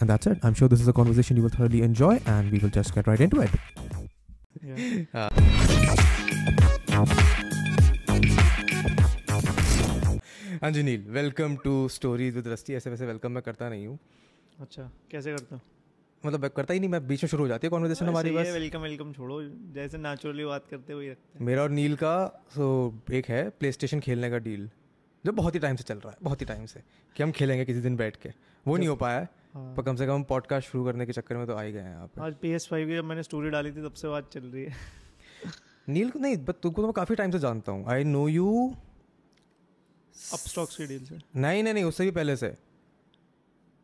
And that's it. I'm sure this is a conversation you will thoroughly enjoy, and we will just get right into it. Yeah. हाँ जी Neel welcome to stories with Rusty ऐसे वैसे welcome मैं करता नहीं हूँ। अच्छा कैसे करते हो? मतलब करता ही नहीं मैं बीच में शुरू हो जाती है कॉन्वर्जेशन हमारी बस। वेलकम वेलकम छोड़ो। जैसे नेचुरली बात करते हुए रखते हैं। मेरा और नील का सो एक है प्ले स्टेशन खेलने का डील जो बहुत ही टाइम से चल रहा है बहुत ही टाइम से कि हम खेलेंगे किसी दिन बैठ के। वो नहीं हो पाया है। पर कम से कम पॉडकास्ट शुरू करने के चक्कर में तो आ ही गए हैं यहाँ पे आज पी एस फाइव की जब मैंने स्टोरी डाली थी तब से बात चल रही है। नील को नहीं बट तुमको तो मैं काफ़ी टाइम से जानता हूँ। I know you Upstox की डील से। नहीं नहीं नहीं उससे भी पहले से।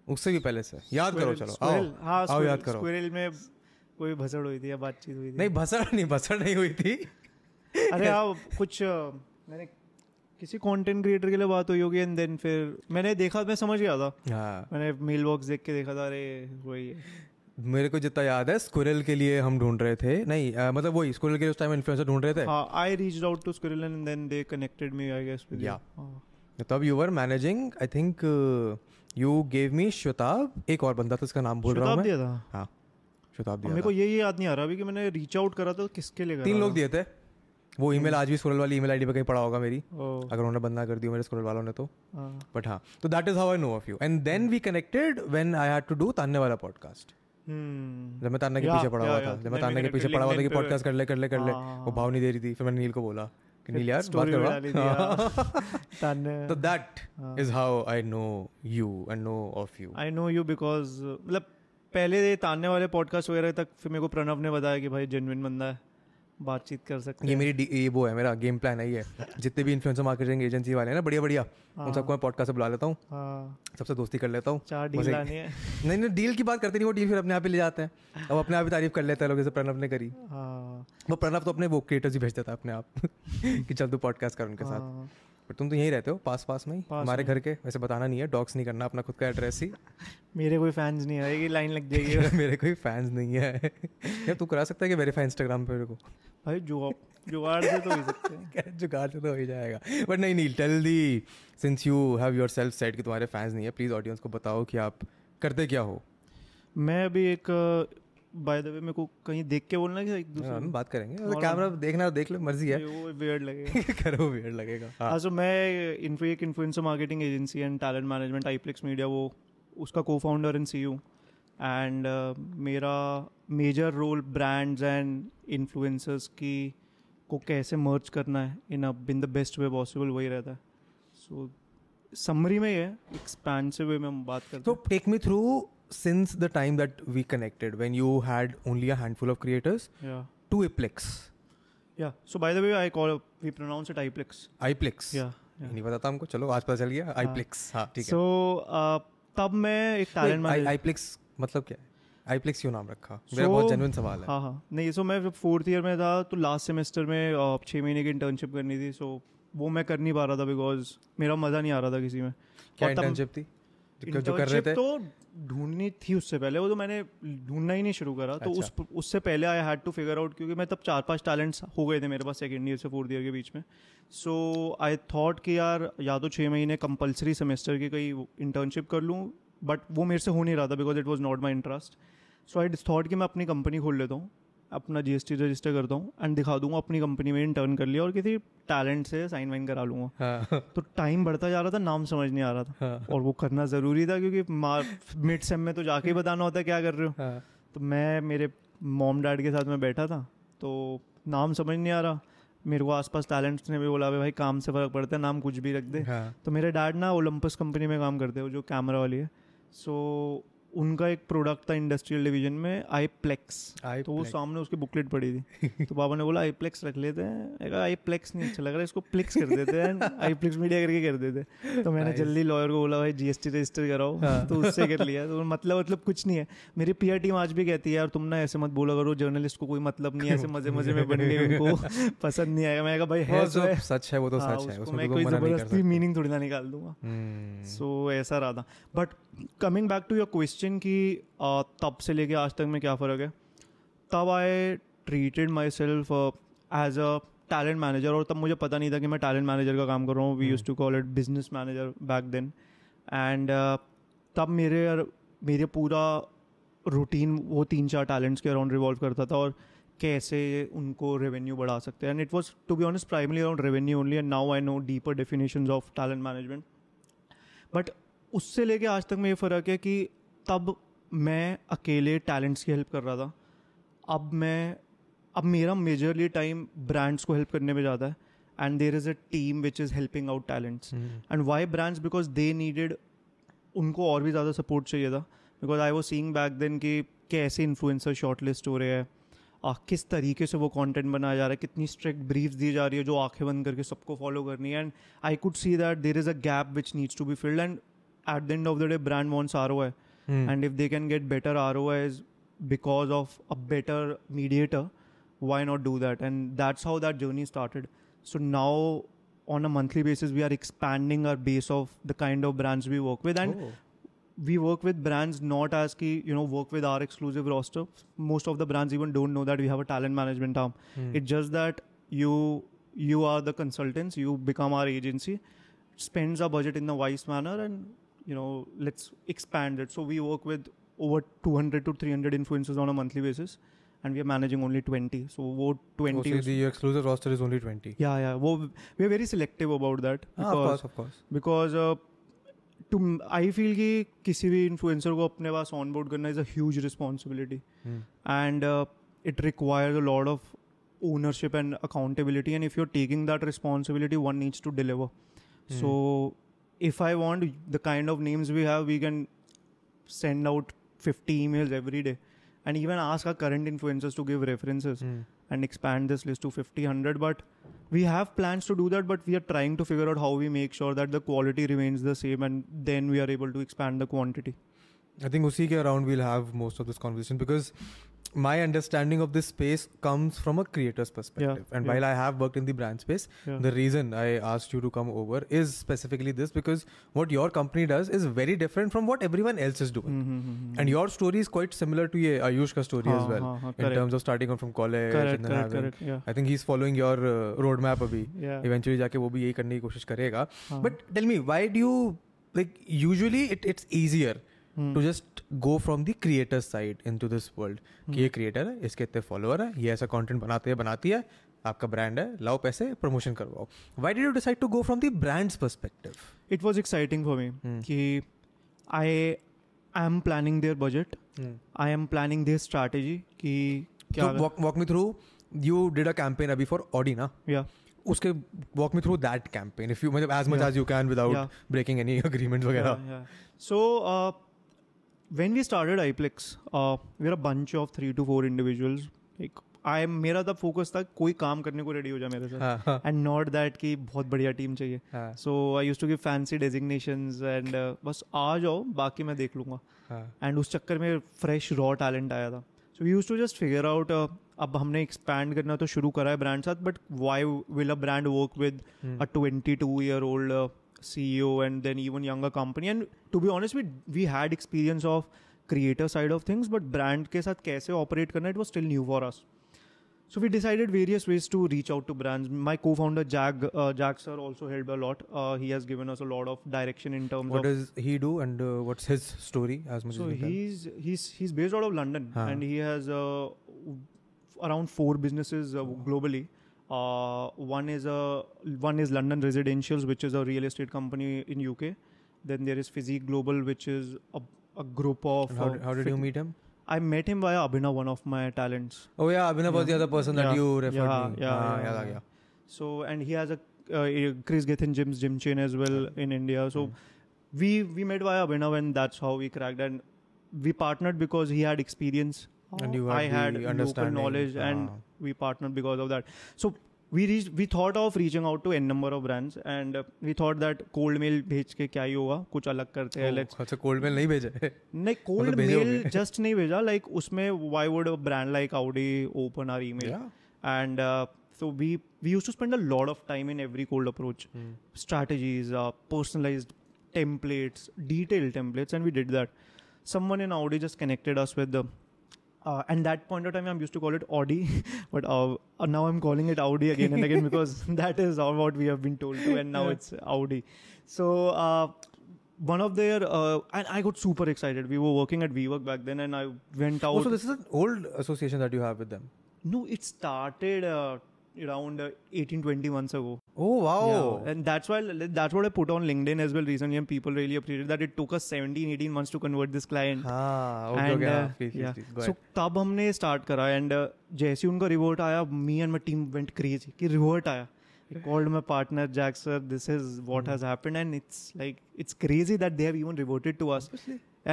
उससे भी पहले से। याद करो चलो आओ। हाँ आओ याद करो। स्क्विरल में कोई भसड़ हुई थी या बातचीत हुई थी? नहीं भसड़ नहीं भसड़ नहीं हुई थी। अरे हाँ कुछ मैंने किसी कंटेंट क्रिएटर के लिए बात हुई होगी एंड देन फिर मैंने देखा मैं समझ गया था। हाँ। मैंने मेल बॉक्स देख के देखा था अरे वही है। मेरे को जितना याद है स्क्विरल के लिए हम ढूंढ रहे थे। नहीं अ, मतलब वही स्क्विरल के लिए उस टाइम इन्फ्लुएंसर ढूंढ रहे थे। I reached out to Squirrel and then they connected me I guess Yeah. तब you were managing I think you gave me Shatab एक और बंदा था उसका नाम भूल रहा हूँ दिया था? हाँ शताब मेरे को। ये याद नहीं आ रहा अभी कि मैंने रीच आउट करा था किसके लिए करा तीन लोग दिए थे। वो ईमेल आज भी स्क्रोल वाली ईमेल आईडी पे कहीं पड़ा होगा मेरी। अगर उन्होंने बंद ना कर दी मेरे स्क्रोल वालों ने तो। हाँ। बट हाँ तो that is how I know of you and then we connected when I had to do तान्ने वाला पॉडकास्ट हम्म, जब मैं तान्ने के पीछे पड़ा हुआ था। जब मैं नहीं, के पीछे पड़ा हुआ था कि पॉडकास्ट कर ले कर ले कर ले। हाँ, वो भाव नहीं दे रही थी। फिर मैंने नील को बोला कि नील यार बात हाँ। करवा तो दैट हाँ। Is how I know you and know of you I know you because मतलब पहले तानने वाले पॉडकास्ट वगैरह तक फिर मेरे को प्रणव ने बताया कि भाई जेन्युइन बंदा है। बातचीत कर सकते ये मेरी ये वो है मेरा गेम प्लान है ये। जितने भी इन्फ्लुएंसर मार्केटिंग एजेंसी वाले हैं ना बढ़िया बढ़िया उन हाँ। सबको मैं पॉडकास्ट से बुला लेता हूँ। हाँ। सबसे दोस्ती कर लेता हूँ। चार डील लानी है। नहीं नहीं डील की बात करते नहीं वो डील फिर अपने आप ही ले जाते हैं। अब अपने आप ही तारीफ़ कर लेते हैं लोग जैसे प्रणव ने करी। हाँ। वो प्रणव तो अपने वो क्रिएटर्स ही भेज देता है अपने आप। कि चल तू पॉडकास्ट कर उनके साथ। पर तुम तो यहीं रहते हो पास पास में ही? हमारे घर के वैसे बताना नहीं है डॉक्स नहीं करना अपना खुद का एड्रेस ही। मेरे कोई फैंस नहीं आएगी लाइन लग जाएगी। मेरे कोई फैंस नहीं है। यार तू करा सकता है कि वेरीफाई इंस्टाग्राम पे मेरे को? भाई जुगाड़ जुगाड़ से तो हो सकते हैं। जुगाड़ से तो हो ही जाएगा। बट नहीं नहीं tell the since you have yourself set कि तुम्हारे फैंस नहीं है प्लीज़ ऑडियंस को बताओ कि आप करते क्या हो? मैं अभी एक बाय द वे मेरे को कहीं देख के बोलना है कि एक हाँ, दूसरे हम बात करेंगे। और- कैमरा देखना देख लो मर्ज़ी है। वो वियर्ड लगेगा। करो वियर्ड लगेगा। हाँ। हाँ सो मैं इन्फो एक influencer marketing agency and talent management Iplex media वो उसका co-founder and C U and मेरा major role brands and influencers की को कैसे मर्ज करना है in a in the best way possible वही रहता है। सो समरी में ये एक्सपेंसिव वे में हम बात करते So take me through since the time that we connected when you had only a handful of creators हैं या to Iplex, या so by the way I call we pronounce it Iplex iPlex. या नहीं पता था हमको। चलो आज पता चल गया। iPlex हाँ ठीक है। सो uh, तब मैं एक टैलेंट मैनेजर I- iPlex मतलब क्या है? iPlex क्यों नाम रखा? मेरा So- बहुत जेन्युइन सवाल है। हाँ हाँ। नहीं सो मैं जब फोर्थ ईयर में था तो लास्ट सेमेस्टर में अ, छः महीने की इंटर्नशिप करनी थी। सो वो मैं कर नहीं पा रहा था बिकॉज़ मेरा मज़ा नहीं आ रहा था किसी में। क्या इंटर्नशिप थी? जो कर रहे थे तो ढूंढनी थी उससे पहले वो तो मैंने ढूंढना ही नहीं शुरू करा अच्छा। तो उस। उससे पहले I had to figure out क्योंकि मैं तब चार पाँच टैलेंट्स हो गए थे मेरे पास सेकेंड ईयर से फोर्थ ईयर के बीच में सो आई थॉट कि यार या तो छः महीने कंपलसरी सेमेस्टर की कहीं इंटर्नशिप कर लूँ बट वो मेरे से हो नहीं रहा था because it was not my interest so I this thought कि मैं अपनी कंपनी खोल लेता हूँ अपना जी एस टी रजिस्टर करता हूँ एंड दिखा दूँगा अपनी कंपनी में इंटर्न कर लिया और किसी टैलेंट से साइन वाइन करा लूँगा। हाँ। तो टाइम बढ़ता जा रहा था नाम समझ नहीं आ रहा था। हाँ। और वो करना ज़रूरी था क्योंकि मिड सेम में तो जाके ही बताना होता है क्या कर रहे हो। हाँ। तो मैं मेरे मॉम डैड के साथ में बैठा था तो नाम समझ नहीं आ रहा। मेरे को आसपास टैलेंट्स ने भी बोला भाई काम से फ़र्क पड़ता है नाम कुछ भी रख दे। हाँ। तो मेरे डैड ना ओलंपस कंपनी में काम करते हो जो कैमरा वाली है। सो उनका एक प्रोडक्ट था इंडस्ट्रियल डिवीज़न में आई प्लेक्स आई तो वो सामने उसकी बुकलेट पड़ी थी। तो पापा ने बोला आई प्लेक्स रख लेते हैं। आई प्लेक्स नहीं अच्छा लग रहा है इसको प्लेक्स कर देते हैं। आई प्लेक्स मीडिया करके कर देते तो मैंने जल्दी लॉयर को बोला भाई जीएसटी रजिस्टर कराओ। हाँ। तो उससे कर लिया। तो मतलब मतलब कुछ नहीं है। मेरी पीआर टीम आज भी कहती है यार तुम ना ऐसे मत बोला करो जर्नलिस्ट को कोई मतलब नहीं है ऐसे मज़े मज़े में बनने उनको। पसंद नहीं आएगा। मैं कहा भाई है तो जो सच है वो तो हाँ, सच है। उसमें मैं तो कोई ज़बरदस्ती मीनिंग थोड़ी ना निकाल दूँगा। हम्म, सो ऐसा रहा था। But coming back to your question कि uh, तब से लेके आज तक में क्या फ़र्क है? तब I treated myself as a talent manager और तब मुझे पता नहीं था कि मैं टैलेंट मैनेजर का काम कर रहा हूँ। We used to call it business manager back then and तब मेरे मेरे पूरा रूटीन वो तीन चार टैलेंट्स के अराउंड रिवॉल्व करता था और कैसे उनको रेवेन्यू बढ़ा सकते हैं। And it was to be honest primarily around revenue only and now I know deeper definition of talent management but उससे लेके आज तक में ये फ़र्क है कि तब मैं अकेले टैलेंट्स की हेल्प कर रहा था। अब मैं अब मेरा मेजरली टाइम ब्रांड्स को हेल्प करने में ज़्यादा है and there is a team which is helping out talents and why brands because they needed उनको और भी ज़्यादा सपोर्ट चाहिए था। बिकॉज़ आई वो सींग बैक देन कि कैसे इन्फ्लुएंसर शॉर्ट लिस्ट हो रहे हैं आ, किस तरीके से वो कंटेंट बनाया जा रहा है कितनी स्ट्रिक्ट ब्रीफ दी जा रही है जो आँखें बंद करके सबको फॉलो करनी है। And I could see that there is a gap which needs to be filled and at the end of the day, brand wants ROI, mm. and if they can get better ROIs because of a better mediator, why not do that? And that's how that journey started. So now, on a monthly basis, we are expanding our base of the kind of brands we work with, and oh. we work with brands not as key, you know, work with our exclusive roster. Most of the brands even don't know that we have a talent management arm. Mm. It's just that you you are the consultants, you become our agency, spends our budget in a wise manner, and you know let's expand it. So we work with over 200 to 300 influencers on a monthly basis, and we are managing only 20. So wo 20. oh, so the exclusive roster is only 20 yeah, yeah. Wo, we are very selective about that ah, of course of course because uh, to I feel कि किसी भी influencer को अपने पास onboard करना is a huge responsibility. Hmm, and uh, it requires a lot of ownership and accountability and if you're taking that responsibility one needs to deliver so if I want the kind of names we have, we can send out 50 emails every day and even ask our current influencers to give references mm. and expand this list to 50, 100. But we have plans to do that, but we are trying to figure out how we make sure that the quality remains the same and then we are able to expand the quantity. I think Usi ke around we'll have most of this conversation because my understanding of this space comes from a creator's perspective. and yeah. while I have worked in the brand space, yeah the reason I asked you to come over is specifically this because what your company does is very different from what everyone else is doing. Mhm, mhm, mhm. And your story is quite similar to ye Ayush ka story as हाँ, well हाँ, हाँ, in correct. terms of starting out from college correct and then correct having. correct yeah I think he's following your uh, roadmap अभी. yeah Eventually जाके वो भी यही करने की कोशिश करेगा. हाँ. But tell me, why do you like usually it, it's easier Hmm. to just go from the creator side into this world कि ये क्रिएटर है इसके इतने फॉलोअर है ये ऐसा कंटेंट बनाते हैं बनाती है आपका ब्रांड है लाओ पैसे प्रमोशन करवाओ why did you decide to go from the brands perspective it was exciting for me Hmm. कि I am planning their budget I am planning their strategy कि क्या so walk, walk me through you did a campaign अभी for Audi ना yeah उसके walk me through that campaign if you मतलब as much Yeah. as you can without Yeah. breaking any agreements वगैरह uh, when we started iPlex uh, we are a bunch of three to four individuals. Like I मेरा तब focus था कोई काम करने को ready हो जाए मेरे साथ. हाँ हाँ. एंड नॉट दैट कि बहुत बढ़िया टीम चाहिए. हाँ. So I used to give fancy designation and बस आ जाओ बाकी मैं देख लूँगा. हाँ. एंड उस चक्कर में फ्रेश रॉ टैलेंट आया था. So used to just figure out अब हमने एक्सपैंड करना तो शुरू करा है ब्रांड साथ but why will a brand work with a 22 year old uh, CEO and then even younger company. And to be honest, we we had experience of creator side of things, but brand के साथ कैसे operate करना it was still new for us. So we decided various ways to reach out to brands. My co-founder Jag uh, Jag sir also helped a lot. Uh, he has given us a lot of direction in terms what of. does he do and uh, what's his story as much so as you can he's he's he's based out of London Huh. and he has uh, around four businesses uh, globally. Uh, one is a one is London Residentials, which is a real estate company in UK. Then there is Physique Global, which is a, a group of. How, uh, how did you uh, meet him? I met him via Abhinav, one of my talents. Oh yeah, Abhinav yeah. was the other person yeah. that you referred yeah, me. Yeah, ah, yeah, yeah, yeah, So and he has a uh, Chris Gethin Jim's gym chain as well in India. So mm. we we met via Abhinav, and that's how we cracked. And we partnered because he had experience, and you had I had local knowledge, ah. and we partnered because of that. So we reached. We thought of reaching out to n number of brands, and uh, we thought that cold mail भेज के क्या ही होगा कुछ अलग करते हैं. Let's अच्छा cold mail नहीं भेजे नहीं कोल्ड मतलब भेजे मेल होंगे। जस्ट नहीं भेजा लाइक उसमें why would a brand like Audi open our email Yeah. and uh, so we we used to spend a lot of time in every cold approach Hmm. strategies uh, personalized templates detailed templates and we did that someone in Audi just connected us with the uh, and that point of time I'm used to call it Audi but uh, uh, now I'm calling it Audi again and again because that is all what we have been told to and now Yeah. it's Audi so uh, one of their uh, and I got super excited we were working at WeWork back then and I went out Oh, so this is an old association that you have with them. no it started uh, around uh, 18 20 months ago Oh wow. yeah, and that's why that's what I put on LinkedIn as well recently, and people really appreciated that it took us 17, 18 months to convert this client. हाँ okay and okay uh, हाँ, please, please, yeah. please, go so ahead. तब हमने start करा and जैसे ही उनका revert आया me and my team went crazy कि रिवर्ट आया called my partner Jack sir this is what has happened and it's like it's crazy that they have even reverted to us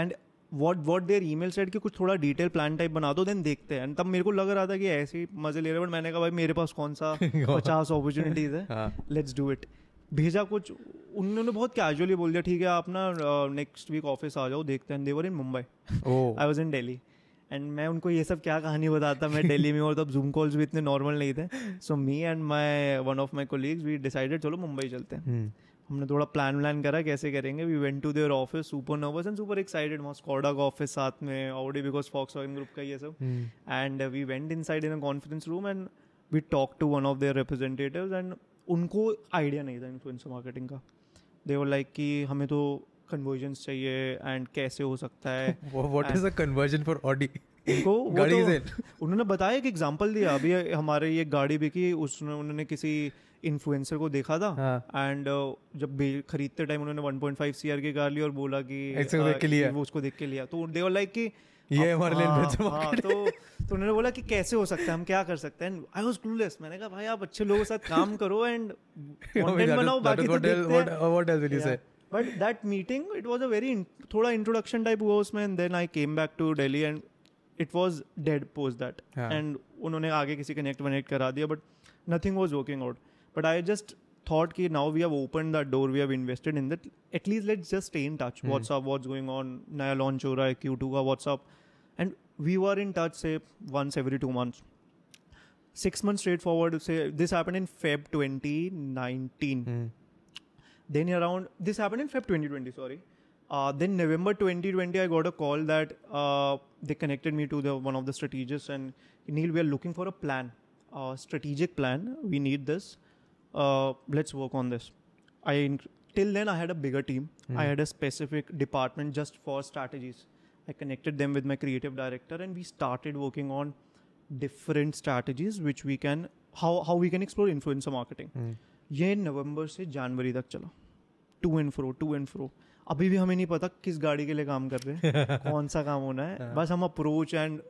and what what their email said कि कुछ थोड़ा detail plan type बना दो then देखते हैं। तब मेरे को लग रहा था कि ऐसे ही मज़े ले रहे बट मैंने कहा भाई मेरे पास कौन सा पचास अपॉर्चुनिटीज़ है? लेट्स डू इट भेजा कुछ उन्होंने बहुत कैजुअली बोल दिया ठीक है आप ना नेक्स्ट वीक ऑफ़िस आ जाओ देखते हैं they were in Mumbai I was in Delhi and मैं उनको ये सब क्या कहानी बताता मैं दिल्ली में और तब जूम कॉल्स भी इतने नॉर्मल नहीं थे। So me and my one of my colleagues we decided चलो मुंबई चलते हैं. hmm. हमने थोड़ा प्लान व्लान करा कैसे करेंगे। We went to their office super nervous and super excited वहाँ स्कॉडा का ऑफ़िस साथ में Audi because Volkswagen group का ये सब. And we went inside in a conference room and we talk to one of their representative and उनको idea नहीं था इन्फ्लुएंसर मार्केटिंग का। दे वर लाइक कि हमें तो कन्वर्जन्स चाहिए एंड कैसे हो सकता है। Wha- what is a conversion for Audi? गाड़ी तो- उन्होंने बताया एक एग्जांपल दिया। अभी हमारे ये गाड़ी बिकी उसने उन्होंने किसी इन्फ्लुएंसर को देखा था एंड हाँ एंड जब खरीदते टाइम उन्होंने 1.5 सीआर की कार ली और बोला कि अ, देख के लिया। वो उसको देख के लिया। तो दे वर लाइक कि ये हमारे लिए हाँ, influencer हाँ, तो तो उन्होंने बोला कि कैसे हो सकता है हम क्या कर सकते हैं? आई वाज क्लूलेस मैंने कहा भाई आप अच्छे लोगों के साथ काम करो एंड कंटेंट बनाओ बाकी तो देखते हैं। else will you say? But that meeting it was a very थोड़ा इंट्रोडक्शन टाइप हुआ उसमें and then I came back to Delhi and it was dead post that हाँ. एंड उन्होंने आगे किसी कनेक्ट वनेक्ट करा दिया but nothing was working out but I just thought कि now we have opened that door we have invested in that at least let's just stay in touch Hmm. what's up what's going on नया launch हो रहा है Q2 का what's up and we were in touch say once every two months six months straightforward say this happened in Feb 2019 Hmm. then around this happened in Feb 2020 sorry uh, then November 2020 I got a call that uh, they connected me to the one of the strategists and Neil we are looking for a plan uh, strategic plan we need this uh, let's work on this I till then I had a bigger team I had a specific department just for strategies I connected them with my creative director and we started working on different strategies which we can how how we can explore influencer marketing Hmm. ये नवंबर से जनवरी तक चला to and fro to and fro अभी भी हमें नहीं पता किस गाड़ी के लिए काम कर रहे हैं कौन सा काम होना है बस हम approach and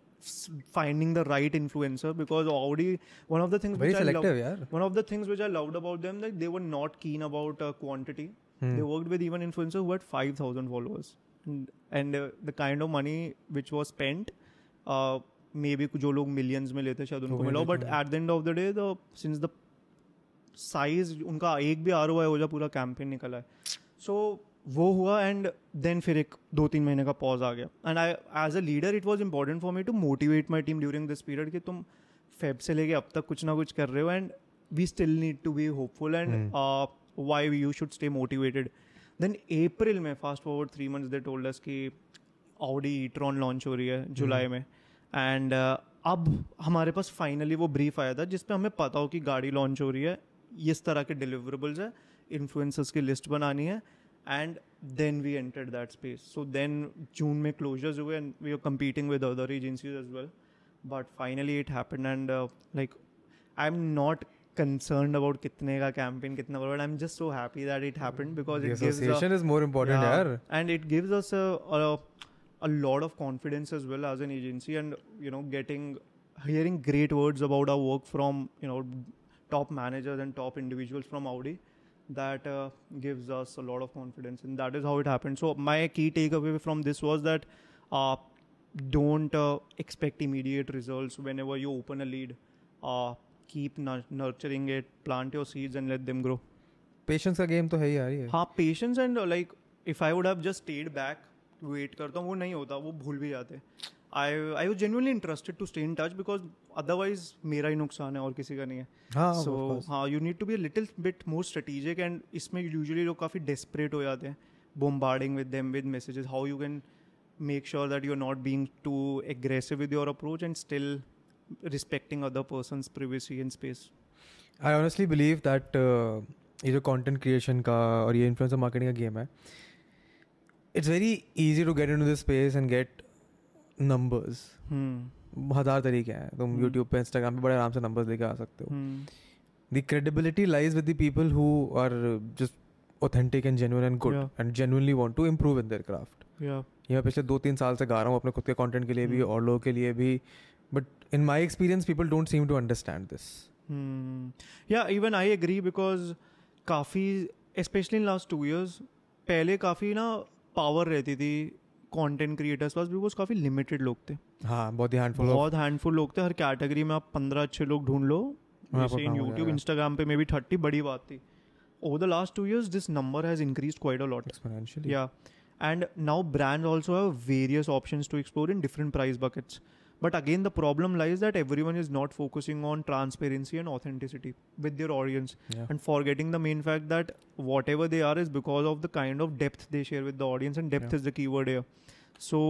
Finding the right influencer because already one of the things Very selective, यार. one of the things which I loved about them that they were not keen about uh, quantity. Hmm. They worked with even influencers who had five thousand followers, and, and uh, the kind of money which was spent, uh, maybe जो लोग millions में लेते शायद उनको वो मिला मिले but at the end of the day the since the size उनका एक भी आर हो जा पूरा कैंपेन निकला है सो वो हुआ एंड देन फिर एक दो तीन महीने का पॉज आ गया। And I as a leader it was important for me to motivate my team during this period कि तुम फेब से लेके अब तक कुछ ना कुछ कर रहे हो and we still need to be hopeful and why you should stay motivated then April में fast forward three months they told us कि ऑडी ईट्रॉन लॉन्च हो रही है जुलाई में। एंड अब हमारे पास फाइनली वो ब्रीफ आया था जिसपे हमें पता हो कि गाड़ी लॉन्च हो रही है। इस तरह के डिलीवरेबल्स है इन्फ्लुएंसर्स की लिस्ट बनानी है। and then we entered that space. So then june may closures were and we were competing with other agencies as well. But finally it happened and uh, like i'm not concerned about kitne ka campaign kitna but i'm just so happy that it happened because the it association a, is more important yeah, and it gives us a, a a lot of confidence as well as an agency and you know getting hearing great words about our work from you know top managers and top individuals from audi. That uh, gives us a lot of confidence and that is how it happened so my key takeaway from this was that uh, don't uh, expect immediate results whenever you open a lead uh, keep nur- nurturing it plant your seeds and let them grow patience का game तो है ही यार ये हाँ patience and like if I would have just stayed back wait करता हूँ वो नहीं होता वो भूल भी जाते I I was genuinely interested to stay in touch because otherwise मेरा ही नुकसान है और किसी का नहीं है। सो हाँ you need to be little bit more strategic and इसमें यूजली लोग काफ़ी डेस्परेट हो जाते हैं bombarding with them with messages how you can make sure that you are not being too aggressive with your approach and still respecting other persons privacy and space I honestly believe that ये जो content creation का और ये influencer marketing का game है it's very easy to get into this space and get numbers hmm. हज़ार तरीके हैं। तुम. यूट्यूब पे इंस्टाग्राम पे बड़े आराम से नंबर्स लेके आ सकते हो। हम्म। The credibility lies with the people who are just authentic and genuine and good Yeah. and genuinely want to improve in their craft. या मैं पिछले दो तीन साल से गा रहा हूँ अपने खुद के कंटेंट के लिए भी Hmm. और लोगों के लिए भी। But in my experience people don't seem to understand this या इवन आई एग्री बिकॉज़ काफ़ी specially in last two years पहले काफ़ी ना पावर रहती थी कंटेंट क्रिएटर्स पास बिकॉज़ काफ़ी लिमिटेड लोग थे। हाँ बहुत ही हैंडफुल बहुत हैंडफुल लोग थे। हर कैटेगरी में आप पंद्रह अच्छे लोग ढूंढ लो। जैसे इन यूट्यूब इंस्टाग्राम पे मे बी थर्टी बड़ी बात थी। Over the last two years this number has increase quite a lot exponentially या and now brand also have various options to explore in different price buckets. But again, the problem lies that everyone is not focusing on transparency and authenticity with their audience yeah. and forgetting the main fact that whatever they are is because of the kind of depth they share with the audience and depth Yeah. is the keyword here. So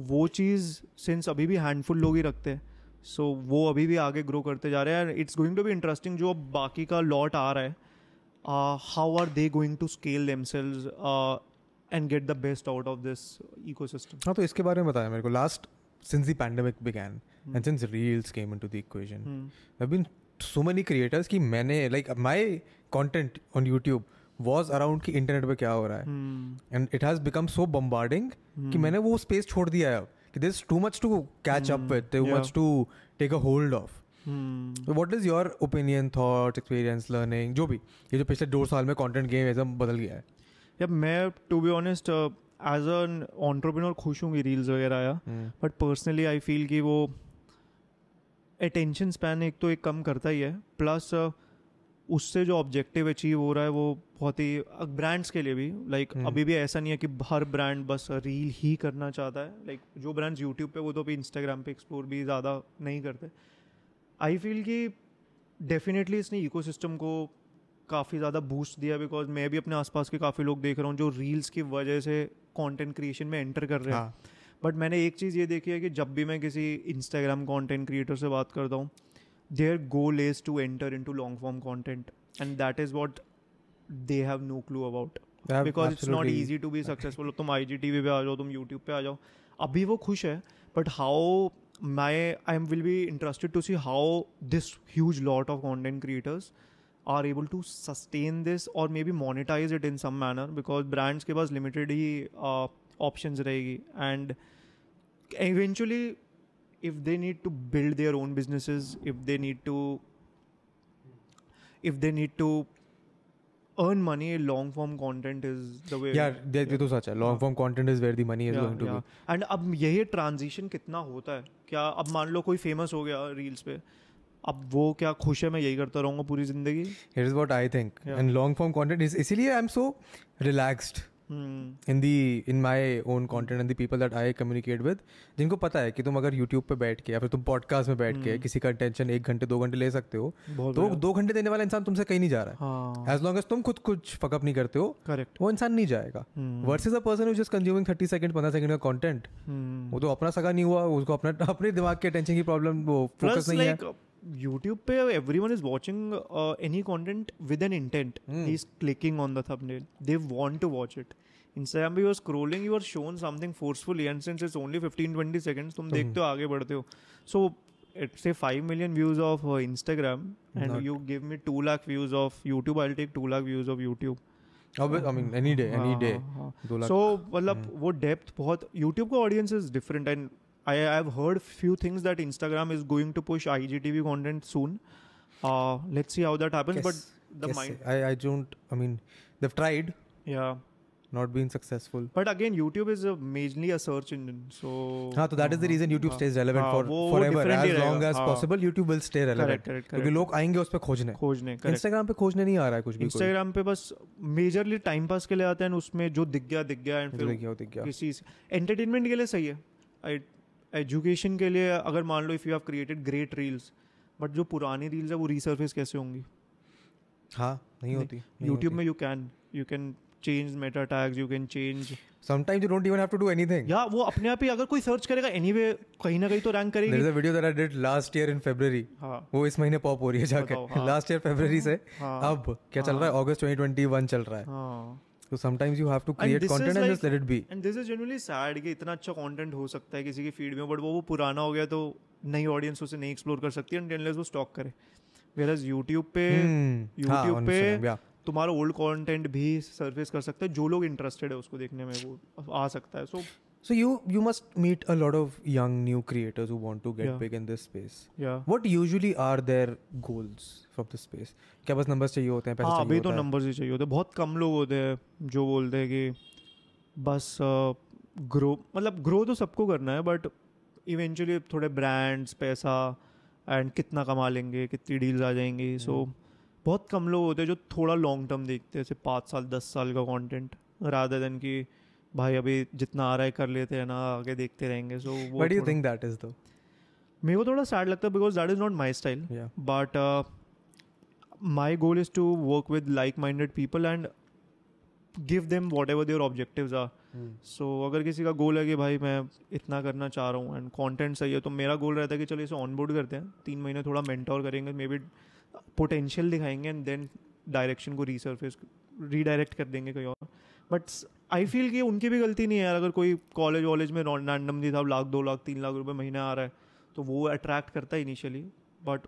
वो चीज़ since अभी भी handful लोग ही रखते हैं सो वो अभी भी आगे ग्रो करते जा रहे हैं it's going to be interesting जो अब बाकी का लॉट आ रहा है how are they going to scale themselves and get the best out of this ecosystem हाँ तो इसके बारे में बताया मेरे को last since the pandemic began Hmm. And since reels came into the equation Hmm. I've been so many creators कि मैंने like my content on YouTube was around कि इंटरनेट पे क्या हो रहा है Hmm. And it has become so bombarding कि. मैंने वो स्पेस छोड़ दिया है अब कि this too much to catch up. With too much to take a hold of Hmm. तो is your opinion thoughts experience learning जो भी ये जो पिछले दो साल में कंटेंट गेम एकदम बदल गया है या मैं to be honest as an entrepreneur खुश हूँ कि रील्स वगैरह आया। बट पर्सनली आई फील कि वो अटेंशन स्पैन एक तो एक कम करता ही है। प्लस उससे जो ऑब्जेक्टिव अचीव हो रहा है वो बहुत ही ब्रांड्स के लिए भी। Like Hmm. अभी भी ऐसा नहीं है कि हर ब्रांड बस रील ही करना चाहता है। लाइक like, जो ब्रांड्स यूट्यूब पे वो तो भी इंस्टाग्राम पे एक्सप्लोर भी ज़्यादा नहीं करते। आई फील कि डेफिनेटली इसने इकोसिस्टम को काफ़ी ज़्यादा बूस्ट दिया बिकॉज़ मैं भी अपने आसपास के काफ़ी लोग देख रहा हूँ जो रील्स की वजह से कंटेंट क्रिएशन में एंटर कर रहे हैं। हाँ। बट मैंने एक चीज़ ये देखी है कि जब भी मैं किसी इंस्टाग्राम कंटेंट क्रिएटर से बात करता हूँ their goal is to enter into long form content and that is what they have no clue about because it's not easy to be successful तुम आई जी टी वी पे आ जाओ तुम YouTube पे आ जाओ अभी वो खुश है but how my I am will be interested to see how this huge lot of content creators are able to sustain this और maybe monetize it in some manner because brands के पास लिमिटेड ही option रहेगी. And eventually if they need to build their own businesses if they need to if they need to earn money long form content is the way. ये ये तो सच है. Long form content is where the money is going to be and अब यही transition कितना होता है? क्या अब मान लो कोई फ़ेमस हो गया रील्स पे. अब वो क्या खुश है मैं यही करता रहूँगा पूरी ज़िंदगी? Here is what I think and long form content is इसीलिए I am so relaxed Hmm. In the in my own content and the people that I communicate with जिनको पता है कि तुम अगर यूट्यूब पे बैठ के या फिर तुम पॉडकास्ट में बैठ के हम्म। किसी का टेंशन एक घंटे दो घंटे ले सकते हो तो दो घंटे देने वाला इंसान तुमसे कहीं नहीं जा रहा हाँ। एज लॉन्ग एज तुम खुद कुछ फकअप नहीं करते हो करेक्ट वो इंसान नहीं जाएगा। Versus a person just consuming thirty second पंद्रह सेकंड का कंटेंट वो तो अपना सगा नहीं हुआ उसको अपना अपने दिमाग के टेंशन की प्रॉब्लम वो फोकस नहीं है। यूट्यूब पे everyone is watching any content with an intent Hmm. He is clicking on the thumbnail they want to watch it Instagram पे you scrolling you are shown something forcefully and since it's only 15 20 seconds तुम देखते हो आगे बढ़ते हो. So it's say 5 million views of Instagram and Not- you give me 2 lakh views of I will take 2 lakh views of so मतलब वो depth बहुत YouTube का audience is different and I have heard few things that Instagram is going to push IGTV content soon. Uh, let's see how that happens. But the mind, I I don't I mean they've tried yeah, not been successful. But again, YouTube is a majorly a search engine, so. हाँ तो that is the हाँ, reason YouTube हाँ, stays relevant हाँ, for forever as long as हाँ, possible YouTube will stay relevant Correct, correct, क्योंकि. लोग आएँगे उस पे खोजने खोजने correct. इंस्टाग्राम पे खोजने नहीं आ रहा है कुछ भी इंस्टाग्राम पे बस मेजरली टाइम पास के लिए आते हैं उसमें जो दिख गया दिख गया जो फिर दिख गया दिख गया किसी एंटरटेनमेंट के लिए सही है एजुकेशन के लिए अगर मान लो if you have created great reels but जो पुरानी रील्स है वो रीसर्फेस कैसे होंगी? हाँ नहीं होती यूट्यूब में you can you can change meta tags you can change sometimes you don't even have to do anything या वो अपने आप ही अगर कोई सर्च करेगा एनीवे कहीं ना कहीं तो रैंक there is करेगी a video that I did last year in February हाँ। वो इस महीने पॉप हो रही है जाके हाँ। लास्ट ईयर फरवरी से। हाँ। अब क्या चल रहा है? अगस्त 2021 चल रहा है। हाँ sometimes sometimes you have to create this is content and like- just let it be and this is generally said कि इतना अच्छा कंटेंट हो सकता है किसी की फ़ीड में बट वो वो पुराना हो गया तो नई ऑडियंस उसे नहीं एक्सप्लोर कर सकती है अनलेस वो स्टॉक करे। वेयर यूट्यूब पे Hmm. हाँ, YouTube पे- तुम्हारा ओल्ड कंटेंट भी सर्विस कर सकता है जो लोग इंटरेस्टेड है उसको देखने में वो आ सकता है। सो So you you must meet a lot of young new creators who want to get Yeah. big in this space. या What usually are their goals from this space? क्या बस numbers चाहिए होते हैं पैसे हाँ चाहिए अभी तो होता ही चाहिए होते हैं बहुत कम लोग होते हैं जो बोलते हैं कि बस ग्रो मतलब ग्रो तो सबको करना है बट इवेंचुअली थोड़े ब्रांड्स पैसा एंड कितना कमा लेंगे कितनी डील्स आ जाएँगी सो बहुत कम लोग होते हैं जो थोड़ा लॉन्ग टर्म देखते हैं जैसे पाँच साल दस साल का कंटेंट रादर देन कि भाई अभी जितना आ रहा है कर लेते हैं ना आगे देखते रहेंगे। So what you think that is is मेरे को थोड़ा सैड लगता है because that is not my style but my goal is to work with like minded people and give them whatever whatever their are so अगर किसी का गोल है कि भाई मैं इतना करना चाह रहा हूँ एंड कॉन्टेंट सही है तो मेरा गोल रहता है कि चलो इसे ऑनबोर्ड करते हैं। तीन महीने थोड़ा मेंटोर करेंगे मे बी पोटेंशियल दिखाएँगे एंड देन डायरेक्शन को रीसर्फेस रीडायरेक्ट कर देंगे कहीं और। बट आई फील कि उनकी भी गलती नहीं है यार अगर कोई कॉलेज वॉलेज में रैंडमली था लाख दो लाख तीन लाख रुपए महीने आ रहा है तो वो अट्रैक्ट करता है इनिशियली बट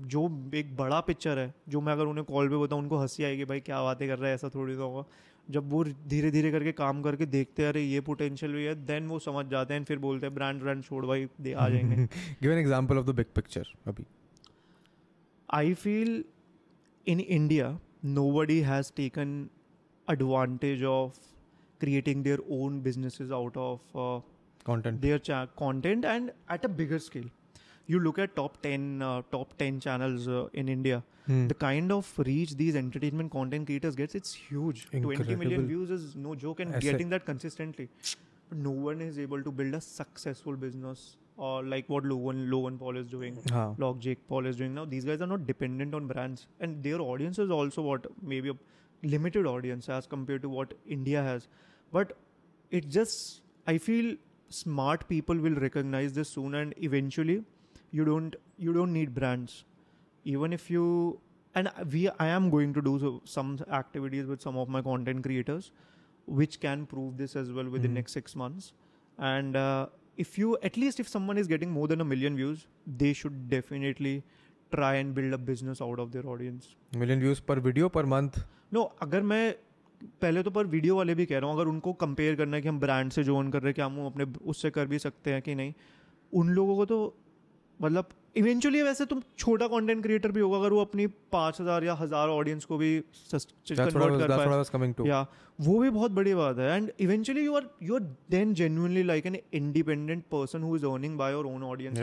जो एक बड़ा पिक्चर है जो मैं अगर उन्हें कॉल पे बताऊँ उनको हँसी आएगी भाई क्या बातें कर रहा है ऐसा थोड़ी ना होगा। जब वो धीरे धीरे करके काम करके देखते हैं अरे ये पोटेंशियल भी है देन वो समझ जाते हैं फिर बोलते हैं ब्रांड ब्रांड छोड़ भाई दे आ जाएँगे. Give an example of the big picture अभी। I feel in India, nobody has taken advantage of creating their own businesses out of uh, content. their cha- content and at a bigger scale. You look at top 10 uh, top 10 channels uh, in India. Hmm. The kind of reach these entertainment content creators gets, it's huge. 20 Incredible. million views is no joke and Asset. getting that consistently. But no one is able to build a successful business or like what Logan Logan Paul is doing. हाँ Log Jake Paul is doing now. These guys are not dependent on brands, and their audience is also what maybe a limited audience as compared to what India has But it just I feel smart people will recognize this soon, and eventually, you don't you don't need brands, even if you and we I am going to do so, some activities with some of my content creators, which can prove this as well within Mhm. next six months, and. Uh, if you at least if someone is getting more than a million views they should definitely try and build a business out of their audience million views per video per month. No अगर मैं पहले तो पर video वाले भी कह रहा हूँ अगर उनको कंपेयर करना है कि हम ब्रांड से जोन कर रहे हैं कि हम अपने उससे कर भी सकते हैं कि नहीं उन लोगों को तो मतलब इवेंचुअली वैसे तुम छोटा कंटेंट क्रिएटर भी होगा अगर वो अपनी पाँच हज़ार या हज़ार ऑडियंस को भी कन्वर्ट कर पाए. या वो भी बहुत बड़ी बात है। And eventually you are you are then genuinely like an independent person who is earning by your own audience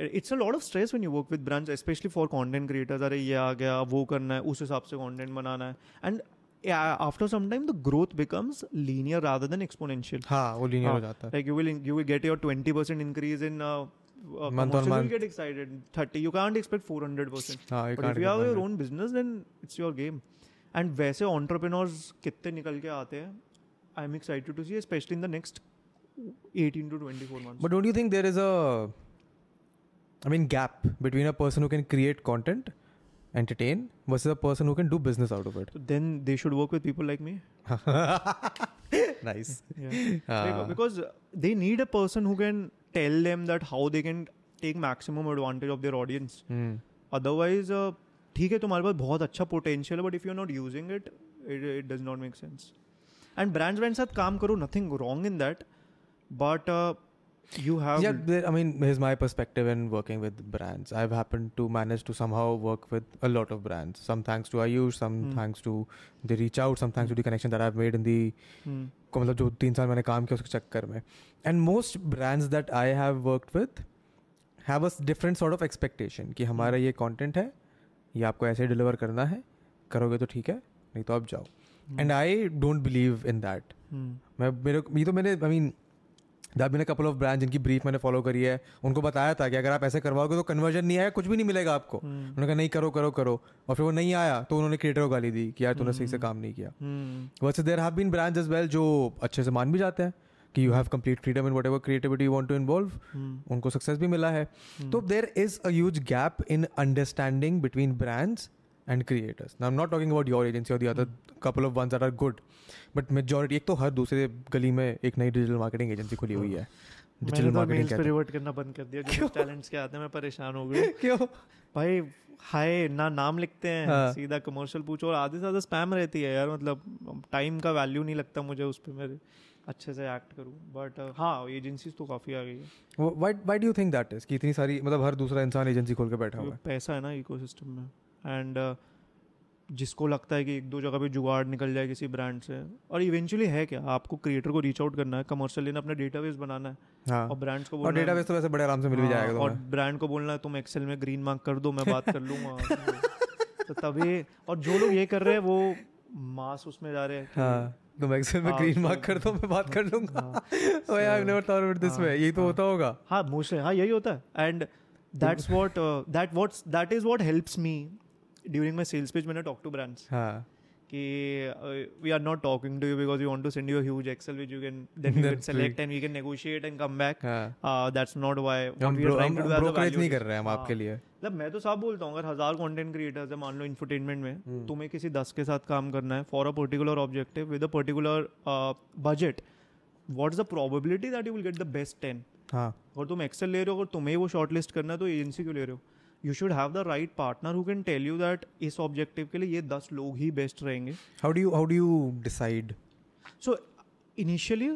it's a lot of stress when you work with brands specially for content creators अरे ये आ गया वो करना है उस हिसाब से कंटेंट बनाना है। And After some time the growth becomes linear rather than exponential हाँ वो linear हाँ, हो जाता है. like you will you will get your 20% increase in uh, uh, Month on commercials, month. you'll get excited 30 you can't expect 400% हाँ you but can't if you have get your that. own business then it's your game and वैसे entrepreneurs कितने निकल के आते हैं I'm excited to see especially in the next 18 to 24 months But don't you think there is a, I mean, gap between a person who can create content, Entertain, versus a person who can do business out of it? so then they should work with people like me nice. yeah Ah. Like, because they need a person who can tell them that how they can take maximum advantage of their audience Hmm. otherwise uh, ठीक है तुम्हारे पास बहुत अच्छा potential है but if you are not using it it it does not make sense and brands brand साथ काम करो nothing wrong in that but you have yeah, I mean, here's my perspective in working with brands. I've happened to manage to somehow work with a lot of brands. Some thanks to Ayush, some Hmm. thanks to they reach out, some thanks to the connection that I've made in the Hmm. को मतलब जो तीन साल मैंने काम किया उसके चक्कर में and most brands that I have worked with have a different sort of expectation कि हमारा ये कंटेंट है ये आपको ऐसे डिलीवर करना है करोगे तो ठीक है नहीं तो आप जाओ and I don't believe in that Hmm. मैं मेरे ये तो मैंने I mean that been couple of brand जिनकी ब्रीफ मैंने फॉलो करी है। उनको बताया था कि अगर आप ऐसे करवाओगे तो कन्वर्जन नहीं आया कुछ भी नहीं मिलेगा आपको। Hmm. उन्होंने कहा नहीं करो करो करो। और फिर वो नहीं आया तो उन्होंने क्रिएटर को गाली दी कि यार तूने सही से काम नहीं किया। Hmm. वैसे there have been brands as well जो अच्छे से मान भी जाते हैं कि you have complete freedom in whatever creativity you want to involve Hmm. उनको सक्सेस भी मिला है। तो there is a huge gap in understanding between brands and creators I am not talking about your agency और the other couple of ones are good but majority एक तो हर दूसरे गली में एक नई डिजिटल मार्केटिंग एजेंसी खुली हुई है। डिजिटल मार्केटिंग मेल्स पे रिवर्ट करना बंद कर दिया जो टैलेंट्स के आते हैं मैं परेशान हो गया क्यों? भाई हाय ना नाम लिखते हैं हाँ। सीधा कमर्शियल पूछो और आधे से ज़्यादा स्पैम रहती है यार मतलब टाइम का वैल्यू नहीं लगता मुझे उस पर मेरे अच्छे से एक्ट करूँ। बट हाँ एजेंसीज तो काफ़ी आ गई है। Why do you think that is कि इतनी सारी मतलब हर दूसरा इंसान एजेंसी खोल के बैठा हुआ क्योंकि पैसा है ना इकोसिस्टम में। एंड जिसको लगता है कि एक दो जगह पे जुगाड़ निकल जाए किसी ब्रांड से और इवेंचुअली है क्या? आपको क्रिएटर को रीच आउट करना है कमर्शियल लेना अपना डेटाबेस बनाना है। है। हाँ और ब्रांड्स को और बोलना है- डेटाबेस तो वैसे बड़े आराम से मिल भी हाँ, जाएगा और ब्रांड को बोलना है तुम एक्सेल में ग्रीन मार्क कर दो मैं बात कर लूँगा तो तभी और जो लोग ये कर रहे हैं वो मास उसमें जा रहे हैं हाँ तुम एक्सेल में हाँ, ग्रीन तो- मार्क कर दो मैं बात कर लूँगा। हाँ, ओए I never thought about this हाँ, वे यही तो हाँ। होता होगा। हाँ मोस्टली हाँ यही होता है। And that's what that what's that is what helps me during my sales page मैंने टॉक टू ब्रांड्स हाँ। कि we are not talking to you because you want to send you a huge excel which you can then you can select and we can negotiate and come back that's not why हम brokerage नहीं कर रहे हैं हम हाँ। आपके लिए। मतलब मैं तो साफ़ बोलता हूँ अगर हज़ार कंटेंट क्रिएटर्स है मान लो इंफरटेनमेंट में हम्म। तुम्हें किसी दस के साथ काम करना है for a particular objective with a particular budget what is the probability that you will get the best ten हाँ। अगर तुम एक्सेल ले रहे हो अगर तुम्हें वो शॉर्ट लिस्ट करना है तो एजेंसी क्यों ले रहे हो? You should have the right partner who can tell you that इस ऑब्जेक्टिव के लिए ये दस लोग ही बेस्ट रहेंगे how do you how do you decide So initially,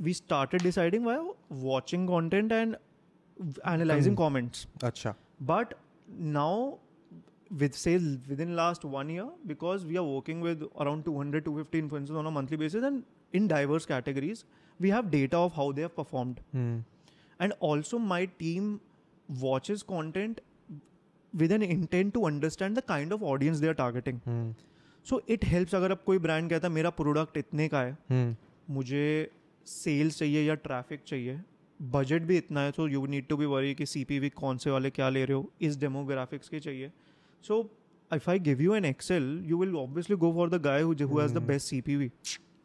we started deciding by watching content and analyzing Hmm. comments. अच्छा But now, with say within last one year, because we are working with around 200 250 influencers on a monthly basis and in diverse categories, we have data of how they have performed. Hmm And also, my team watches content with an intent to understand the kind of audience they are targeting so it helps अगर आप कोई brand कहता है मेरा product इतने का है हम्म मुझे सेल्स चाहिए या ट्रैफ़िक चाहिए बजट भी इतना है so you need to be worry कि सी पी कौन से वाले क्या ले रहे हो इस डेमोग्राफिक्स के चाहिए. So if I give you an excel you will obviously go for the guy who has the best C P V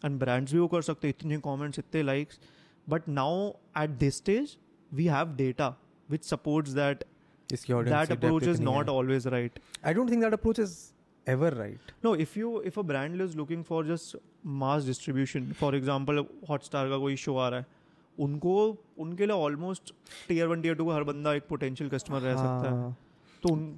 and brands भी वो कर सकते इतने कॉमेंट्स इतने likes but now at this stage we have data which supports that इसकी audience that approach is not always right I don't think that approach is ever right No, if you if a brand is looking for just mass distribution, for example, Hotstar का कोई show आ रहा है उनको उनके लिए almost tier one tier two का हर बंदा एक पोटेंशियल कस्टमर रह सकता हाँ। है। तो उन